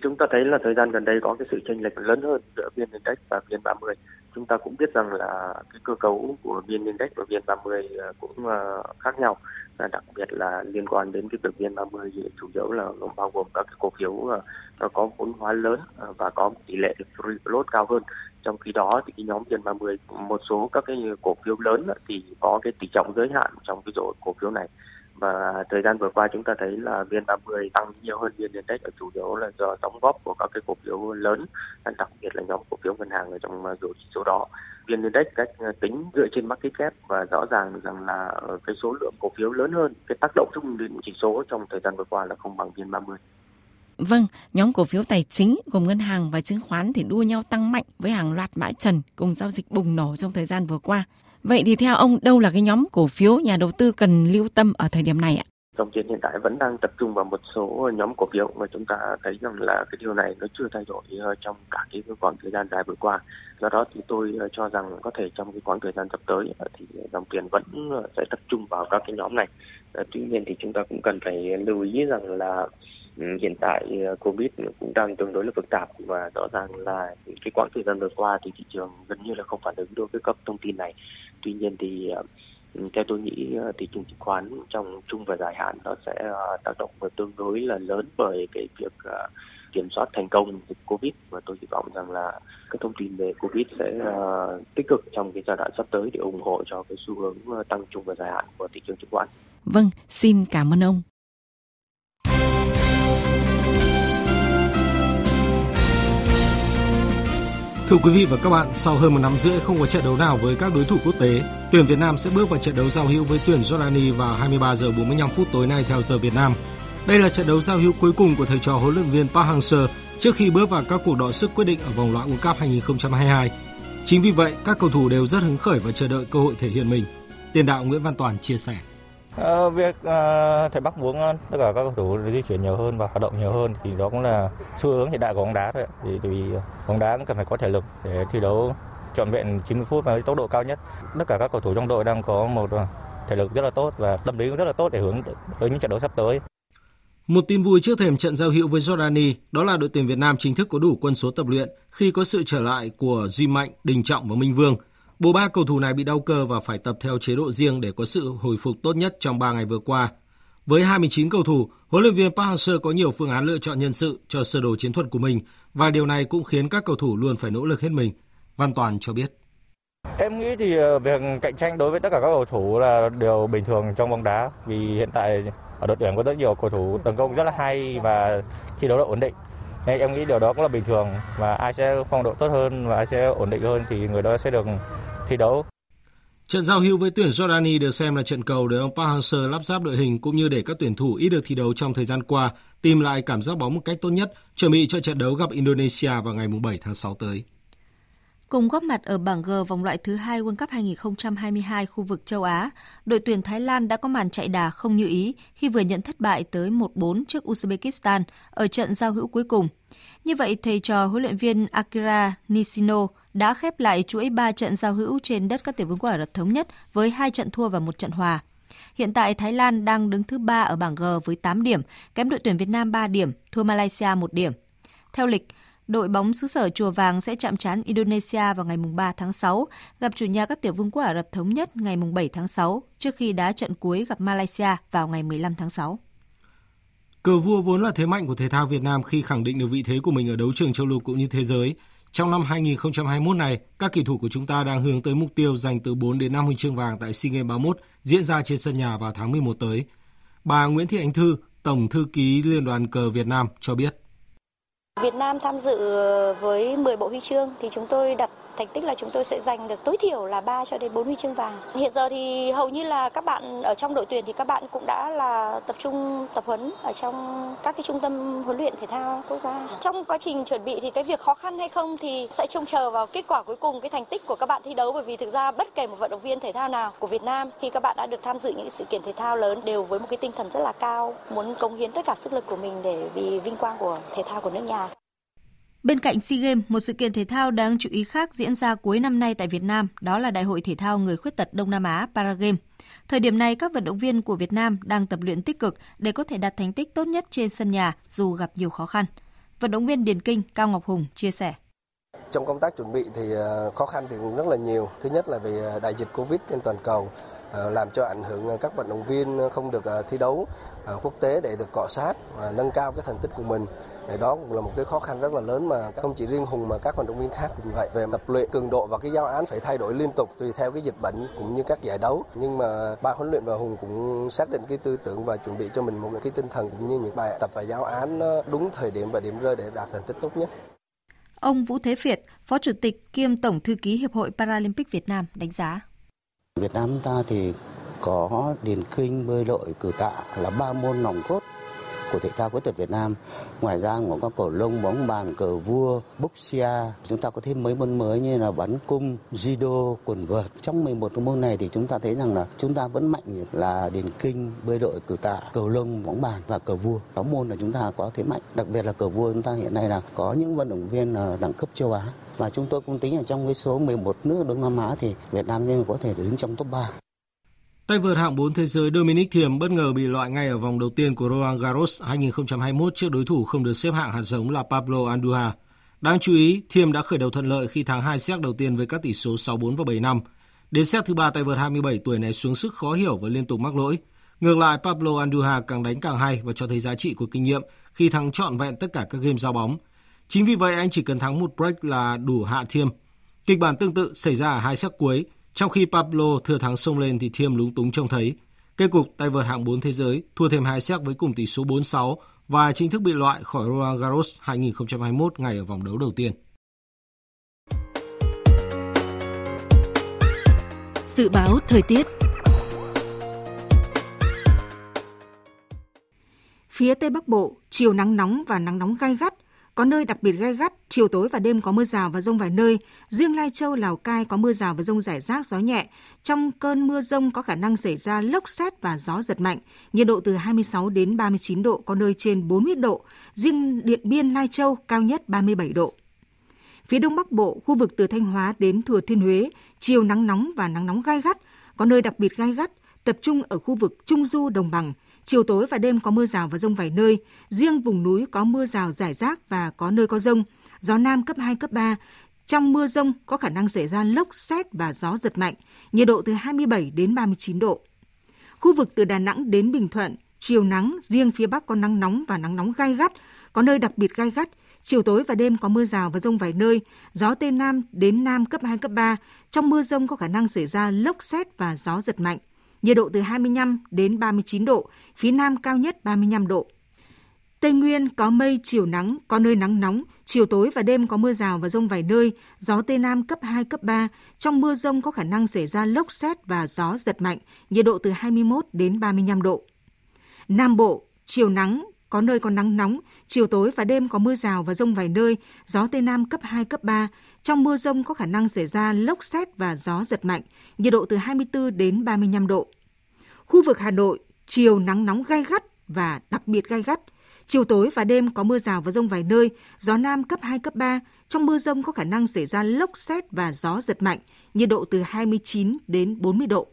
Speaker 37: Chúng ta thấy là thời gian gần đây có cái sự chênh lệch lớn hơn giữa VN Index và VN30 chúng ta cũng biết rằng là cái cơ cấu của vn index và vn 30 à, cũng à, khác nhau. Và đặc biệt là liên quan đến cái việc vn 30 thì chủ yếu là gồm bao gồm các cái cổ phiếu à, có vốn hóa lớn và có tỷ lệ free float cao hơn. Trong khi đó thì cái nhóm vn 30 một số các cái cổ phiếu lớn thì có cái tỷ trọng giới hạn trong cái rổ cổ phiếu này và thời gian vừa qua chúng ta thấy là VN30 tăng nhiều hơn VN Index ở chủ yếu là do đóng góp của các cái cổ phiếu lớn, đặc biệt là nhóm cổ phiếu ngân hàng ở trong à, rổ chỉ số đó. VN Index cách à, tính dựa trên market cap và rõ ràng rằng là cái số lượng cổ phiếu lớn hơn, cái tác động chung đến chỉ số trong thời gian vừa qua là không bằng VN30.
Speaker 30: Vâng, nhóm cổ phiếu tài chính gồm ngân hàng và chứng khoán thì đua nhau tăng mạnh với hàng loạt mã trần cùng giao dịch bùng nổ trong thời gian vừa qua. Vậy thì theo ông, đâu là cái nhóm cổ phiếu nhà đầu tư cần lưu tâm ở thời điểm này ạ?
Speaker 37: dòng tiền hiện tại vẫn đang tập trung vào một số nhóm cổ phiếu mà chúng ta thấy rằng là cái điều này nó chưa thay đổi ờ, trong cả cái khoảng thời gian dài vừa qua. Do đó thì tôi ờ, cho rằng có thể trong cái khoảng thời gian sắp tới ờ, thì dòng tiền vẫn sẽ tập trung vào các cái nhóm này. Tuy nhiên thì chúng ta cũng cần phải lưu ý rằng là ừ, hiện tại Covid cũng đang tương đối là phức tạp và rõ ràng là cái quãng thời gian vừa qua thì thị trường gần như là không phản ứng đối với các thông tin này tuy nhiên thì ờ, theo tôi nghĩ ờ, thị trường chứng khoán trong trung và dài hạn nó sẽ ờ, tác động tương đối là lớn bởi cái việc kiểm soát thành công dịch Covid và tôi hy vọng rằng là các thông tin về Covid sẽ tích cực trong cái giai đoạn sắp tới để ủng hộ cho cái xu hướng tăng trung và dài hạn của thị trường chứng khoán.
Speaker 30: Vâng, xin cảm ơn ông.
Speaker 38: Thưa quý vị và các bạn, sau hơn một năm rưỡi không có trận đấu nào với các đối thủ quốc tế, tuyển Việt Nam sẽ bước vào trận đấu giao hữu với tuyển Jordani vào 23 giờ 45 phút tối nay theo giờ Việt Nam. Đây là trận đấu giao hữu cuối cùng của thầy trò huấn luyện viên Park Hang-seo trước khi bước vào các cuộc đọ sức quyết định ở vòng loại World Cup 2022. Chính vì vậy, các cầu thủ đều rất hứng khởi và chờ đợi cơ hội thể hiện mình. Tiền đạo Nguyễn Văn Toàn chia sẻ.
Speaker 39: Ờ, việc uh, thầy Bắc muốn uh, tất cả các cầu thủ di chuyển nhiều hơn và hoạt động nhiều hơn thì đó cũng là xu hướng hiện đại của bóng đá thôi. Thì, vì bóng đá cũng cần phải có thể lực để thi đấu trọn vẹn 90 phút với tốc độ cao nhất. Tất cả các cầu thủ trong đội đang có một thể lực rất là tốt và tâm lý cũng rất là tốt để hướng tới những trận đấu sắp tới.
Speaker 36: Một tin vui trước thềm trận giao hữu với Jordani, đó là đội tuyển Việt Nam chính thức có đủ quân số tập luyện khi có sự trở lại của Duy Mạnh, Đình Trọng và Minh Vương. Bộ ba cầu thủ này bị đau cơ và phải tập theo chế độ riêng để có sự hồi phục tốt nhất trong 3 ngày vừa qua. Với 29 cầu thủ, huấn luyện viên Park Hang-seo có nhiều phương án lựa chọn nhân sự cho sơ đồ chiến thuật của mình và điều này cũng khiến các cầu thủ luôn phải nỗ lực hết mình. Văn Toàn cho biết.
Speaker 40: Em nghĩ thì ờ, việc cạnh tranh đối với tất cả các cầu thủ là điều bình thường trong bóng đá vì hiện tại ở đội tuyển có rất nhiều cầu thủ tấn công rất là hay và thi đấu rất ổn định. Nên em nghĩ điều đó cũng là bình thường và ai sẽ phong độ tốt hơn và ai sẽ ổn định hơn thì người đó sẽ được thi đấu.
Speaker 36: Trận giao hữu với tuyển Jordani được xem là trận cầu để ông Park Hang-seo lắp ráp đội hình cũng như để các tuyển thủ ít được thi đấu trong thời gian qua tìm lại cảm giác bóng một cách tốt nhất, chuẩn bị cho trận đấu gặp Indonesia vào ngày 7 tháng 6 tới.
Speaker 41: Cùng góp mặt ở bảng G vòng loại thứ hai World Cup 2022 khu vực châu Á, đội tuyển Thái Lan đã có màn chạy đà không như ý khi vừa nhận thất bại tới 1-4 trước Uzbekistan ở trận giao hữu cuối cùng. Như vậy, thầy trò huấn luyện viên Akira Nishino đã khép lại chuỗi 3 trận giao hữu trên đất các tiểu vương quốc Ả Rập Thống Nhất với 2 trận thua và một trận hòa. Hiện tại Thái Lan đang đứng thứ 3 ở bảng G với 8 điểm, kém đội tuyển Việt Nam 3 điểm, thua Malaysia 1 điểm. Theo lịch, đội bóng xứ sở Chùa Vàng sẽ chạm trán Indonesia vào ngày 3 tháng 6, gặp chủ nhà các tiểu vương quốc Ả Rập Thống Nhất ngày 7 tháng 6, trước khi đá trận cuối gặp Malaysia vào ngày 15 tháng 6.
Speaker 36: Cờ vua vốn là thế mạnh của thể thao Việt Nam khi khẳng định được vị thế của mình ở đấu trường châu lục cũng như thế giới. Trong năm 2021 này, các kỳ thủ của chúng ta đang hướng tới mục tiêu giành từ 4 đến 5 huy chương vàng tại SEA Games 31 diễn ra trên sân nhà vào tháng 11 tới. Bà Nguyễn Thị Ánh Thư, Tổng thư ký Liên đoàn cờ Việt Nam cho biết.
Speaker 42: Việt Nam tham dự với 10 bộ huy chương thì chúng tôi đặt thành tích là chúng tôi sẽ giành được tối thiểu là 3 cho đến 4 huy chương vàng. Hiện giờ thì hầu như là các bạn ở trong đội tuyển thì các bạn cũng đã là tập trung tập huấn ở trong các cái trung tâm huấn luyện thể thao quốc gia. Trong quá trình chuẩn bị thì cái việc khó khăn hay không thì sẽ trông chờ vào kết quả cuối cùng cái thành tích của các bạn thi đấu bởi vì thực ra bất kể một vận động viên thể thao nào của Việt Nam khi các bạn đã được tham dự những sự kiện thể thao lớn đều với một cái tinh thần rất là cao, muốn cống hiến tất cả sức lực của mình để vì vinh quang của thể thao của nước nhà.
Speaker 41: Bên cạnh SEA Games, một sự kiện thể thao đáng chú ý khác diễn ra cuối năm nay tại Việt Nam, đó là Đại hội Thể thao Người Khuyết tật Đông Nam Á Paragame. Thời điểm này, các vận động viên của Việt Nam đang tập luyện tích cực để có thể đạt thành tích tốt nhất trên sân nhà dù gặp nhiều khó khăn. Vận động viên Điền Kinh Cao Ngọc Hùng chia sẻ.
Speaker 43: Trong công tác chuẩn bị thì ờ, khó khăn thì cũng rất là nhiều. Thứ nhất là vì ờ, đại dịch Covid trên toàn cầu ờ, làm cho ảnh hưởng các vận động viên không được thi đấu quốc tế để được cọ sát và nâng cao cái thành tích của mình thì đó cũng là một cái khó khăn rất là lớn mà không chỉ riêng Hùng mà các vận động viên khác cũng vậy về tập luyện cường độ và cái giáo án phải thay đổi liên tục tùy theo cái dịch bệnh cũng như các giải đấu nhưng mà ban huấn luyện và Hùng cũng xác định cái tư tưởng và chuẩn bị cho mình một cái tinh thần cũng như những bài tập và giáo án đúng thời điểm và điểm rơi để đạt thành tích tốt nhất.
Speaker 41: Ông Vũ Thế Việt, Phó Chủ tịch kiêm Tổng Thư ký Hiệp hội Paralympic Việt Nam đánh giá.
Speaker 44: Việt Nam ta thì có điền kinh, bơi lội, cử tạ là ba môn nòng cốt của thể thao quốc tật Việt Nam. Ngoài ra còn có cầu lông, bóng bàn, cờ vua, boxia. Chúng ta có thêm mấy môn mới như là bắn cung, judo, quần vợt. Trong 11 môn này thì chúng ta thấy rằng là chúng ta vẫn mạnh là điền kinh, bơi đội, cử tạ, cầu lông, bóng bàn và cờ vua. Sáu môn là chúng ta có thế mạnh. Đặc biệt là cờ vua chúng ta hiện nay là có những vận động viên đẳng cấp châu Á và chúng tôi cũng tính là trong cái số 11 nước Đông Nam Á thì Việt Nam nên có thể đứng trong top 3.
Speaker 36: Tay vợt hạng 4 thế giới Dominic Thiem bất ngờ bị loại ngay ở vòng đầu tiên của Roland Garros 2021 trước đối thủ không được xếp hạng hạt giống là Pablo Andujar. Đáng chú ý, Thiem đã khởi đầu thuận lợi khi thắng hai set đầu tiên với các tỷ số 6-4 và 7-5. Đến set thứ ba tay vợt 27 tuổi này xuống sức khó hiểu và liên tục mắc lỗi. Ngược lại, Pablo Andujar càng đánh càng hay và cho thấy giá trị của kinh nghiệm khi thắng trọn vẹn tất cả các game giao bóng. Chính vì vậy, anh chỉ cần thắng một break là đủ hạ Thiem. Kịch bản tương tự xảy ra ở hai set cuối trong khi Pablo thừa thắng xông lên thì Thiêm lúng túng trông thấy. Kết cục tay vợt hạng 4 thế giới thua thêm hai set với cùng tỷ số 4-6 và chính thức bị loại khỏi Roland Garros 2021 ngày ở vòng đấu đầu tiên.
Speaker 24: Dự báo thời tiết Phía Tây Bắc Bộ, chiều nắng nóng và nắng nóng gai gắt, có nơi đặc biệt gai gắt, chiều tối và đêm có mưa rào và rông vài nơi. Riêng Lai Châu, Lào Cai có mưa rào và rông rải rác, gió nhẹ. Trong cơn mưa rông có khả năng xảy ra lốc xét và gió giật mạnh. Nhiệt độ từ 26 đến 39 độ, có nơi trên 40 độ. Riêng Điện Biên, Lai Châu cao nhất 37 độ. Phía Đông Bắc Bộ, khu vực từ Thanh Hóa đến Thừa Thiên Huế, chiều nắng nóng và nắng nóng gai gắt, có nơi đặc biệt gai gắt, tập trung ở khu vực Trung Du Đồng Bằng. Chiều tối và đêm có mưa rào và rông vài nơi. Riêng vùng núi có mưa rào rải rác và có nơi có rông. Gió Nam cấp 2, cấp 3. Trong mưa rông có khả năng xảy ra lốc, xét và gió giật mạnh. Nhiệt độ từ 27 đến 39 độ. Khu vực từ Đà Nẵng đến Bình Thuận, chiều nắng, riêng phía Bắc có nắng nóng và nắng nóng gai gắt, có nơi đặc biệt gai gắt. Chiều tối và đêm có mưa rào và rông vài nơi, gió Tây Nam đến Nam cấp 2, cấp 3. Trong mưa rông có khả năng xảy ra lốc xét và gió giật mạnh. Nhiệt độ từ 25 đến 39 độ, phía Nam cao nhất 35 độ. Tây Nguyên có mây, chiều nắng, có nơi nắng nóng, chiều tối và đêm có mưa rào và rông vài nơi, gió Tây Nam cấp 2, cấp 3. Trong mưa rông có khả năng xảy ra lốc xét và gió giật mạnh, nhiệt độ từ 21 đến 35 độ. Nam Bộ, chiều nắng, có nơi có nắng nóng, chiều tối và đêm có mưa rào và rông vài nơi, gió Tây Nam cấp 2, cấp 3. Trong mưa rông có khả năng xảy ra lốc xét và gió giật mạnh, nhiệt độ từ 24 đến 35 độ. Khu vực Hà Nội, chiều nắng nóng gai gắt và đặc biệt gai gắt. Chiều tối và đêm có mưa rào và rông vài nơi, gió Nam cấp 2, cấp 3. Trong mưa rông có khả năng xảy ra lốc xét và gió giật mạnh, nhiệt độ từ 29 đến 40 độ.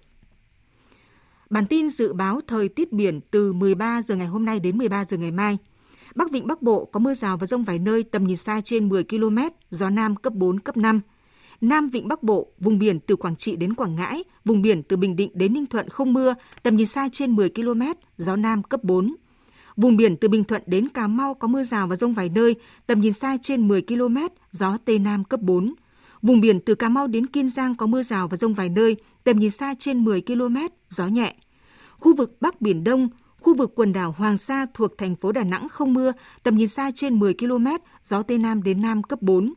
Speaker 24: Bản tin dự báo thời tiết biển từ 13 giờ ngày hôm nay đến 13 giờ ngày mai. Bắc Vịnh Bắc Bộ có mưa rào và rông vài nơi tầm nhìn xa trên 10 km, gió Nam cấp 4, cấp 5. Nam Vịnh Bắc Bộ, vùng biển từ Quảng Trị đến Quảng Ngãi, vùng biển từ Bình Định đến Ninh Thuận không mưa, tầm nhìn xa trên 10 km, gió Nam cấp 4. Vùng biển từ Bình Thuận đến Cà Mau có mưa rào và rông vài nơi, tầm nhìn xa trên 10 km, gió Tây Nam cấp 4. Vùng biển từ Cà Mau đến Kiên Giang có mưa rào và rông vài nơi, tầm nhìn xa trên 10 km, gió nhẹ. Khu vực Bắc Biển Đông, khu vực quần đảo Hoàng Sa thuộc thành phố Đà Nẵng không mưa, tầm nhìn xa trên 10 km, gió Tây Nam đến Nam cấp 4.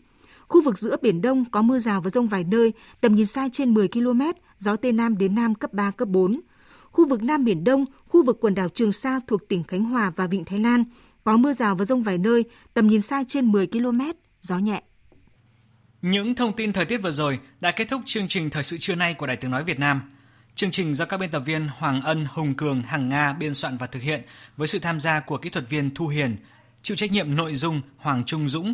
Speaker 24: Khu vực giữa Biển Đông có mưa rào và rông vài nơi, tầm nhìn xa trên 10 km, gió Tây Nam đến Nam cấp 3, cấp 4. Khu vực Nam Biển Đông, khu vực quần đảo Trường Sa thuộc tỉnh Khánh Hòa và Vịnh Thái Lan, có mưa rào và rông vài nơi, tầm nhìn xa trên 10 km, gió nhẹ.
Speaker 1: Những thông tin thời tiết vừa rồi đã kết thúc chương trình Thời sự trưa nay của Đài Tiếng Nói Việt Nam. Chương trình do các biên tập viên Hoàng Ân, Hùng Cường, Hằng Nga biên soạn và thực hiện với sự tham gia của kỹ thuật viên Thu Hiền, chịu trách nhiệm nội dung Hoàng Trung Dũng.